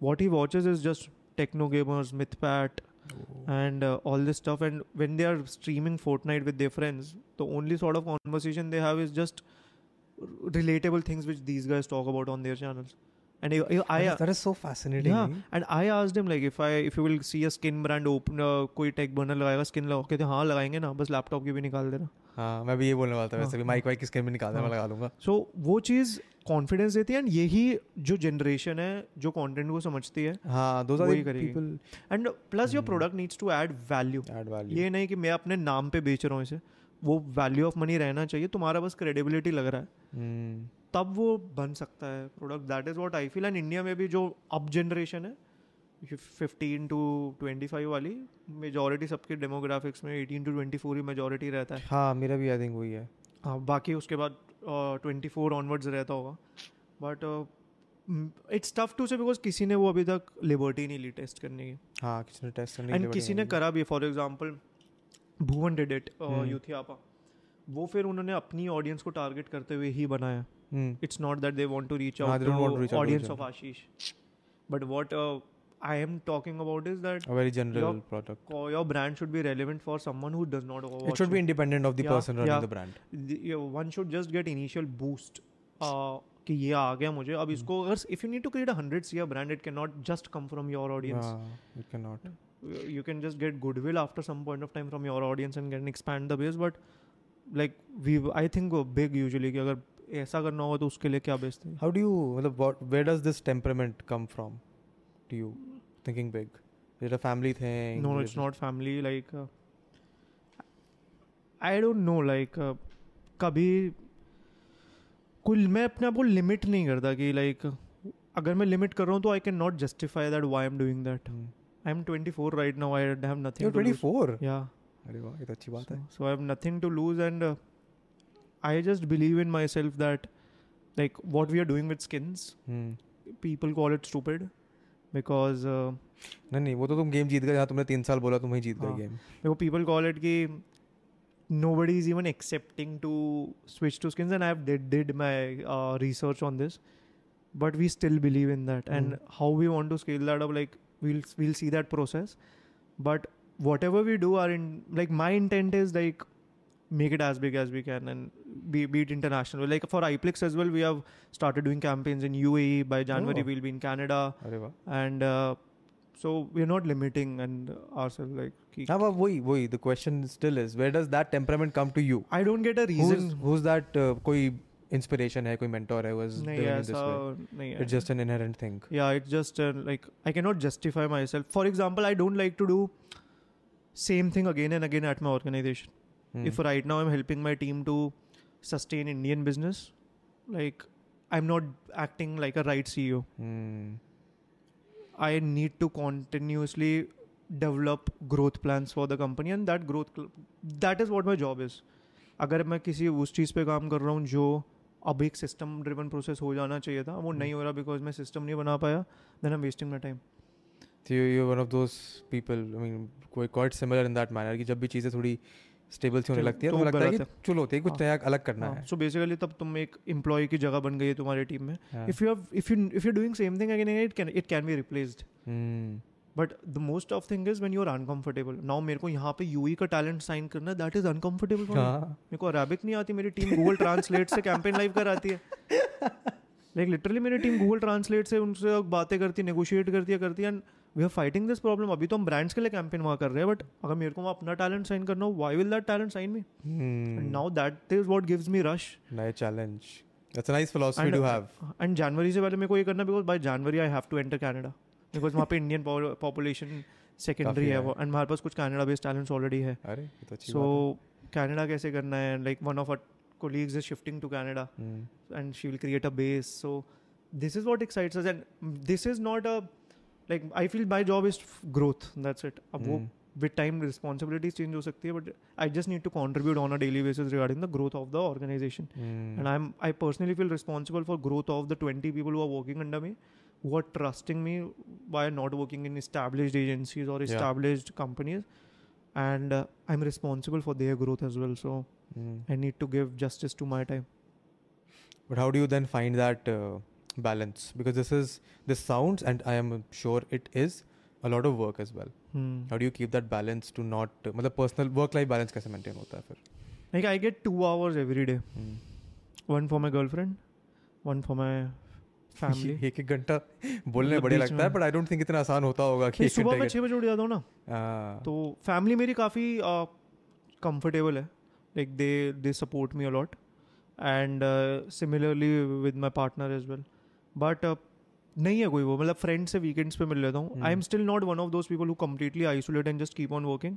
what he watches is just Techno Gamerz Mythpat and all this stuff and when they are streaming Fortnite with their friends the only sort of conversation they have is just relatable things which these guys talk about on their channels And I, I, I that is so fascinating. Yeah, and I asked him like, if I if you will see a skin brand open, uh, कोई tech burner लगाएगा skin लगा के तो हाँ लगाएँगे ना बस laptop की भी निकाल देना. हाँ मैं भी ये बोलने वाला था वैसे भी हाँ, माइक वाइक की स्क्रीन में निकाल दे मैं हाँ. लगा लूँगा सो वो चीज़ कॉन्फिडेंस देती है एंड यही जो जनरेशन है जो कंटेंट को समझती है हाँ करेगी। People and plus your. Product needs to add value add value ये नहीं कि मैं अपने नाम पे बेच रहा हूँ इसे। वो वैल्यू ऑफ़ मनी रहना चाहिए तुम्हारा बस क्रेडिबिलिटी लग रहा है। Hmm. तब वो बन सकता है product that is what I feel and India में भी जो अप जनरेशन है फिफ्टीन टू ट्वेंटी फाइव वाली मेजोरिटी सबके डेमोग्राफिक्स में एटीन टू ट्वेंटी फोर ही मेजोरिटी रहता है। हाँ मेरा भी आई थिंक वही है। हाँ बाकी उसके बाद ट्वेंटी फोर ऑनवर्ड्स रहता होगा। But it's tough to say because किसी ने वो अभी तक लिबर्टी नहीं ली टेस्ट करने की। हाँ किसी ने टेस्ट करने एंड किसी ने करा भी for example Bhuvan did it. Youthiapa. वो फिर उन्होंने अपनी ऑडियंस को टारगेट करते हुए ही बनाया। Hmm. it's not that they want to reach हाँ, out they don't want to to reach out to audience the of Ashish. But what uh, I am talking about is that a very general Your- product co- your brand should be relevant for someone who does not watch it should be independent of the Yeah, person running yeah. the brand The- yeah, one should just get initial boost uh, कि ये आ गया मुझे Hmm. अब इसको अगर if you need to create a 100 C brand it cannot just come from your audience हाँ it cannot you can just get goodwill after some point of time from your audience and can expand the base but like we I think uh, big usually कि अगर ऐसा करना होगा तो उसके लिए क्या बेचते हैं how do you मतलब what where does this temperament come from to you thinking big is it a family thing no Is it's it- not family like uh, i don't know like uh, कभी कोई मैं अपने आप को limit नहीं करता कि लाइक अगर मैं लिमिट कर रहा हूँ तो I can not justify that why I am doing that Hmm. I am 24 right now I have nothing you're 24 या अरे वाह ये तो अच्छी बात है so i have nothing to lose and uh, i just believe in myself that like what we are doing with skins Hmm. people call it because नहीं नहीं वो तो तुम गेम जीत गए जहाँ तुमने तीन साल बोला तुम जीत गए गेम मेरे पीपल कॉल इट की nobody is even accepting to switch to skins did my research on this but we still believe in that and how we want to scale that like we'll we'll see that process but whatever we do are in like my intent is like make it as big as we can and be, be it international like for iPlex as well we have started doing campaigns in UAE by January Oh. we'll be in Canada अरे वाह and uh, so we're not limiting and ourselves like कि- हाँ but वही वही the question still is where does that temperament come to you I don't get a who's reason who's that uh, कोई inspiration है कोई mentor है who has नहीं driven you this ऐसा way नहीं है it's just an inherent thing yeah it's just uh, like I cannot justify myself for example I don't like to do same thing again and again at my organization Hmm. if right now I'm helping my team to sustain Indian business like I'm not acting like a right CEO Hmm. I need to continuously develop growth plans for the company and that growth that is what my job is अगर मैं किसी उस चीज़ पे काम कर रहा हूँ जो अब एक सिस्टम ड्रिवन प्रोसेस हो जाना चाहिए था वो नहीं हो रहा बिकॉज़ मैं सिस्टम नहीं बना पाया then I wasting my time you're one of those people, I mean, quite, quite similar in that कि जब भी चीज़ें थोड़ी स्टेबल सी होने लगती है। तो तो लगता है कि चलो होती है कुछ हाँ। नया अलग करना है सो बेसिकली तब तुम एक एम्प्लॉय की जगह बन गई है तुम्हारी टीम में। हाँ। If you if you if you doing same thing again it can it can be replaced. But the most of thing is when you are uncomfortable now मेरे को यहाँ पे यूई का टैलेंट साइन करना है that is uncomfortable for हाँ। मेरे को अरेबिक नहीं आती मेरी टीम गूगल ट्रांसलेट से कैंपेन लाइव कराती है। लाइक लिटरली मेरी टीम गूगल ट्रांसलेट से उनसे बातें करती है नेगोशिएट करती है करती है and we are fighting this problem अभी तो हम ब्रांड्स के लिए कैंपेन वहाँ कर रहे हैं बट अगर मेरे को वहाँ अपना टैलेंट साइन करना हो why will that talent sign me. Now that is what gives me rush नया challenge that's a nice philosophy to have and जनवरी से पहले मेरे को ये करना because by January I have to enter Canada because वहाँ पे पॉपुलेशन सेकेंडरी काफ़ी है है। वो एंड हमारे पास कुछ कैनेडा बेस्ड टैलेंट्स ऑलरेडी है। अरे ये तो अच्छी सो बात कैनेडा कैसे करना है? Like one of our colleagues is shifting to Canada है Hmm. and she will create a base. So this is what excites us, and this is not a like I feel my job is f- growth. That's it. अब वो Hmm. with time responsibilities change हो सकती है, but I just need to contribute on a daily basis regarding the growth of the organization. Hmm. And I'm I personally feel responsible for growth of the 20 people who are working under me, who are trusting me by not working in established agencies or Yeah. established companies, and uh, I'm responsible for their growth as well. So Hmm. I need to give justice to my time. But how do you then find that uh, balance? Because this is this sounds, and I am sure it is a lot of work as well. Hmm. How do you keep that balance to not मतलब personal work life balance कैसे maintain होता है फिर? Like I get two hours every day. Hmm. One for my girlfriend, one for my family. एक एक घंटा बोलने मतलब बीच लगता है। बट आई डोंट थिंक इतना आसान होता होगा कि सुबह मैं छः बजे उठ जाता हूँ ना हाँ, तो फैमिली मेरी काफ़ी कंफर्टेबल है like they they support me a lot and similarly with my partner as well but नहीं है कोई वो मतलब फ्रेंड से वीकेंड्स पे मिल लेता हूँ I am. Still not one of those people who completely isolate and just keep on working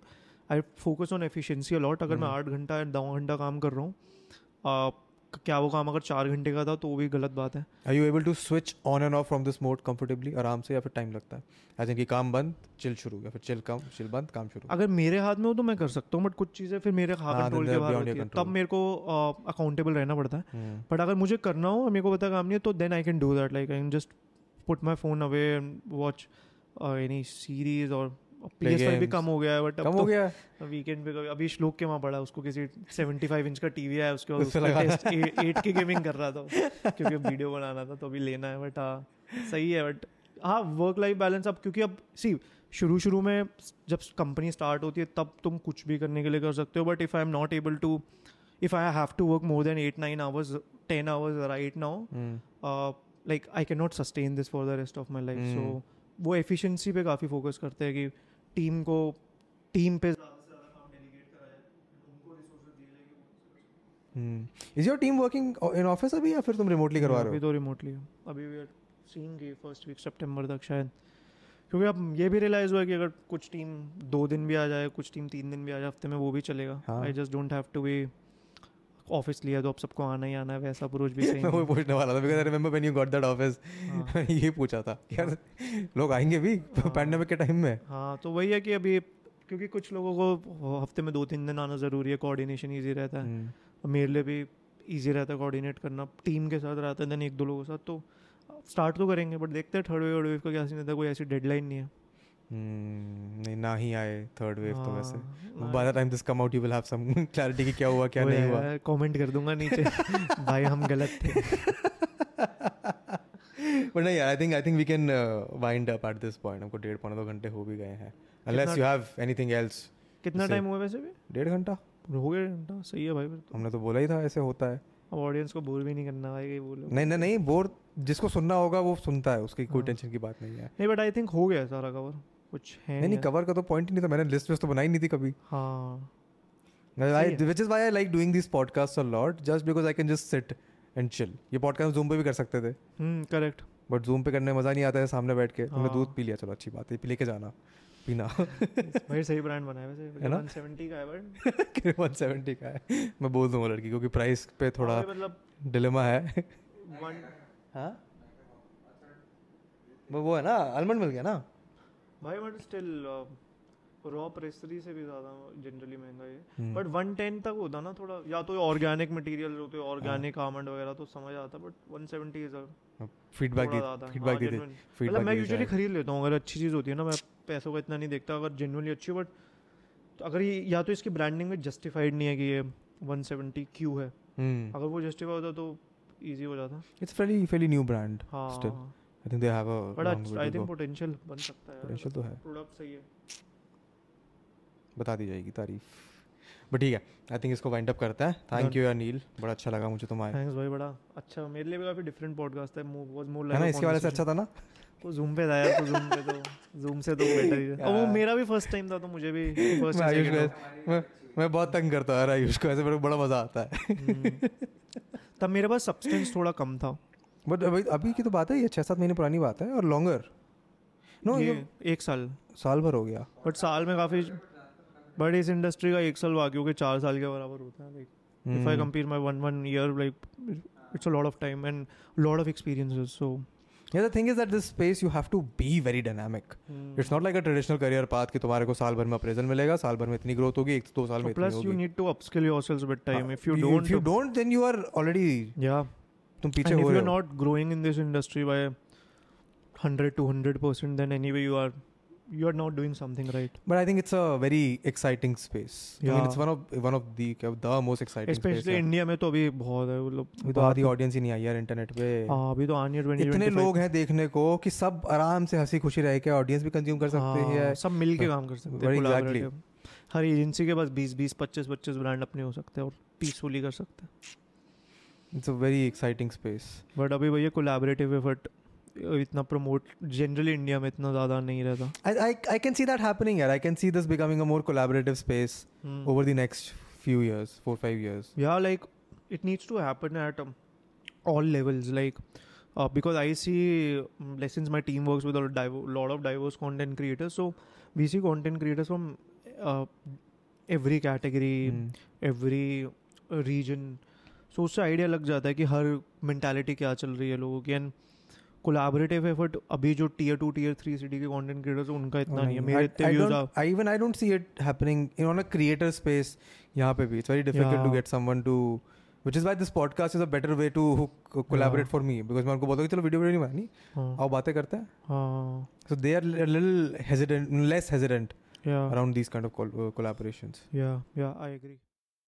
I focus on efficiency a lot अगर मैं Hmm. आठ घंटा या नौ घंटा काम कर रहा हूँ uh, क्या वो काम अगर चार घंटे का था तो वो भी गलत बात है। Are you able to switch on and off from this mode comfortably आराम से या फिर टाइम लगता है? ऐसे कि काम बंद चिल शुरू या फिर चिल काम चिल बंद काम शुरू अगर मेरे हाथ में हो तो मैं कर सकता हूँ बट कुछ चीज़ें फिर मेरे हाँ, कंट्रोल के बाहर होती है। तब मेरे को अकाउंटेबल रहना पड़ता है। Hmm. बट अगर मुझे करना हो मेरे को पता काम नहीं है तो then I can do that like I can just put my phone away and watch any series और भी कम हो गया है बट कम हो गया वीकेंड पे अभी श्लोक के वहाँ पड़ा उसको किसी 75 इंच का टीवी है उसके बाद एट की गेमिंग कर रहा था क्योंकि वीडियो बनाना था तो अभी लेना है बट हाँ सही है बट हाँ वर्क लाइफ बैलेंस अब क्योंकि अब सी शुरू शुरू में जब कंपनी स्टार्ट होती है तब तुम कुछ भी करने के लिए कर सकते हो but if I am not able to if I have to work more than eight nine hours ten hours right now. Like I can not sustain this for the rest of my life so. वो efficiency पे काफ़ी focus करते हैं कि team को team पे is your team working in office अभी या फिर तुम रिमोटली करवा रहे हो? अभी तो रिमोटली अभी we are seeing first week सितंबर तक शायद। क्योंकि अब ये भी रियलाइज़ हुआ कि अगर कुछ टीम दो दिन भी आ जाए कुछ टीम तीन दिन भी आ जाए हफ़्ते में वो भी चलेगा। I just don't have to be office लिया तो अब सबको आना ही आना है वैसा अप्रोच भी सही मैं नहीं पूछने वाला था because I remember when you got that office हाँ। ये पूछा था यार लोग आएँगे भी हाँ। पैंडेमिक के टाइम में हाँ तो वही है कि अभी क्योंकि कुछ लोगों को हफ़्ते में दो तीन दिन आना ज़रूरी है कोऑर्डिनेशन ईजी रहता है Hmm. मेरे लिए भी ईजी रहता है कोऑर्डिनेट करना टीम के साथ रहता है देन एक दो लोगों के साथ तो स्टार्ट तो करेंगे बट देखते हैं थर्ड वेव वर्ड वेव का क्या सीन रहता है कोई ऐसी डेडलाइन नहीं है हम्म, नहीं ना ही आए थर्ड वेव तो वैसे। हाँ, by the time this come out you will have some clarity कि क्या हुआ क्या नहीं हुआ। कमेंट कर दूँगा नीचे। भाई हम गलत थे। बट नहीं I think I think we can wind up at this point हमको डेढ़ पौने दो घंटे हो भी गए हैं। Unless you have anything else कितना टाइम हुआ वैसे भी? डेढ़ घंटा? हो गया घंटा सही है भाई तो। हमने तो बोला ही था ऐसे होता है। अब ऑडियंस को बोर भी नहीं करना भाई बोलो। नहीं नहीं नहीं बोर जिसको सुनना होगा वो सुनता है उसकी कोई हाँ। टेंशन की बात नहीं है। नहीं बट आई थिंक हो गया सारा कवर कुछ है नहीं नहीं कवर का तो पॉइंट ही नहीं था। मैंने लिस्ट तो बनाई नहीं थी कभी। हाँ। which is why I like doing these podcasts a lot just because I can just sit and chill ये podcast जूम पे भी कर सकते थे। हम्म करेक्ट बट जूम पे करने में मज़ा नहीं आता है सामने बैठ के। तुमने हाँ। दूध पी लिया चलो अच्छी बात है पी लेके जाना पीना। भाई सही ब्रांड बनाया वैसे। है ना? 170 का है बट वन सेवेंटी का है। मैं बोल दूँगा लड़की को कि प्राइस पे थोड़ा मतलब डिलेमा है। वन हाँ? वो है ना आलमंड मिल गया ना? भाई बट स्टिल रॉ प्रेसरी से भी ज़्यादा जनरली महँगा है। बट वन टेन तक होता ना थोड़ा या तो ऑर्गेनिक मटेरियल होते ऑर्गेनिक हाँ। आमंड वगैरह तो समझ आता but one seventy is feedback feedback दी थी genuine। मतलब मैं यूजुअली खरीद लेता हूँ अगर अच्छी चीज़ होती है ना मैं पैसों का इतना नहीं देखता अगर जेनुअनली अच्छी बट तो अगर ये या तो इसकी ब्रांडिंग में जस्टिफाइड नहीं है कि ये 170 क्यू है। हम्म। अगर वो जस्टिफाई होता तो इजी हो जाता। It's fairly fairly new brand हाँ। I think they have a long I think potential बन सकता है। पोटेंशियल तो है। प्रोडक्ट सही है। बता दी जाएगी तारीफ़। बट ठीक है आई थिंक इसको वाइंड अप करते हैं। थैंक यू अनिल बड़ा अच्छा लगा मुझे तुम आए थैंक्स भाई बड़ा अच्छा। मेरे लिए भी काफ़ी डिफरेंट पॉडकास्ट है। मूव वाज मोर है ना इसके वाले से अच्छा था ना? तो जूम पे था यार तो जूम पे तो जूम से तो बेटर ही और वो मेरा भी फ़र्स्ट टाइम था तो मुझे भी फ़र्स्ट मैं आयुष मैं बहुत तंग करता यार आयुष को ऐसे मेरे को बड़ा मज़ा आता है। हम्म। तब मेरे पास सब्सटेंस थोड़ा कम था। बट अभी अभी की तो बात है ये छः सात महीने पुरानी बात है और लॉन्गर नो ये ये एक साल। साल भर हो गया। बट साल में काफ़ी बट इस इंडस्ट्री का एक साल बाकी हो के चार साल के बराबर होता है like if I. Compare my one one year like it's a lot of time and lot of experiences so Yeah, the thing is that this space you have to be very dynamic. Hmm. It's not like a traditional career path कि तुम्हारे को साल भर में appraisal मिलेगा साल भर में इतनी ग्रोथ होगी एक दो साल में इतनी प्लस यू होगी। Need to upskill yourself with time हाँ, if you if don't if you don't then you are already या तुम पीछे हो रहे हो। Not growing in this industry by 100 two percent then any you are you are not doing something right but I think it's a very exciting space it's one of one of the the most exciting especially India में तो अभी बहुत है मतलब अभी तो आधी audience ही नहीं आई यार इंटरनेट पे। हाँ अभी तो आनी है 20 इतने लोग हैं देखने को कि सब आराम से हँसी खुशी रह के ऑडियंस भी कंज्यूम कर सकते हाँ, हैं सब मिलके काम कर सकते हैं एग्जैक्टली हर एजेंसी के पास 20 20 25 25 ब्रांड अपने हो सकते हैं और पीसफुली कर सकते हैं। It's a very exciting space but अभी भैया कोलैबोरेटिव एफर्ट इतना प्रमोट जनरली इंडिया में इतना ज़्यादा नहीं रहता I, I I can see that happening here. I can see this becoming a more collaborative space Hmm. over the next few years, four five years. yeah like it needs to happen at um, all levels like uh, because i see um, like, since my team works with a div- lot of diverse content creators so we see content creators from uh, every category Hmm. every uh, region so उससे idea लग जाता है कि हर mentality क्या चल रही है लोगों की एंड कोलैबोरेटिव एफर्ट अभी जो tier two tier three city के कंटेंट क्रिएटर्स उनका इतना नहीं है मेरे इतने views I even I don't see it happening in on a creator space. यहाँ पे भी to Yeah. get someone to, which is why this podcast is a better way to hook, collaborate Yeah. for me because मैं उनको बोलता हूँ चलो video video नहीं बनानी हाँ आओ बातें करते हैं हाँ so they are a little hesitant less hesitant yeah around these kind of col- uh,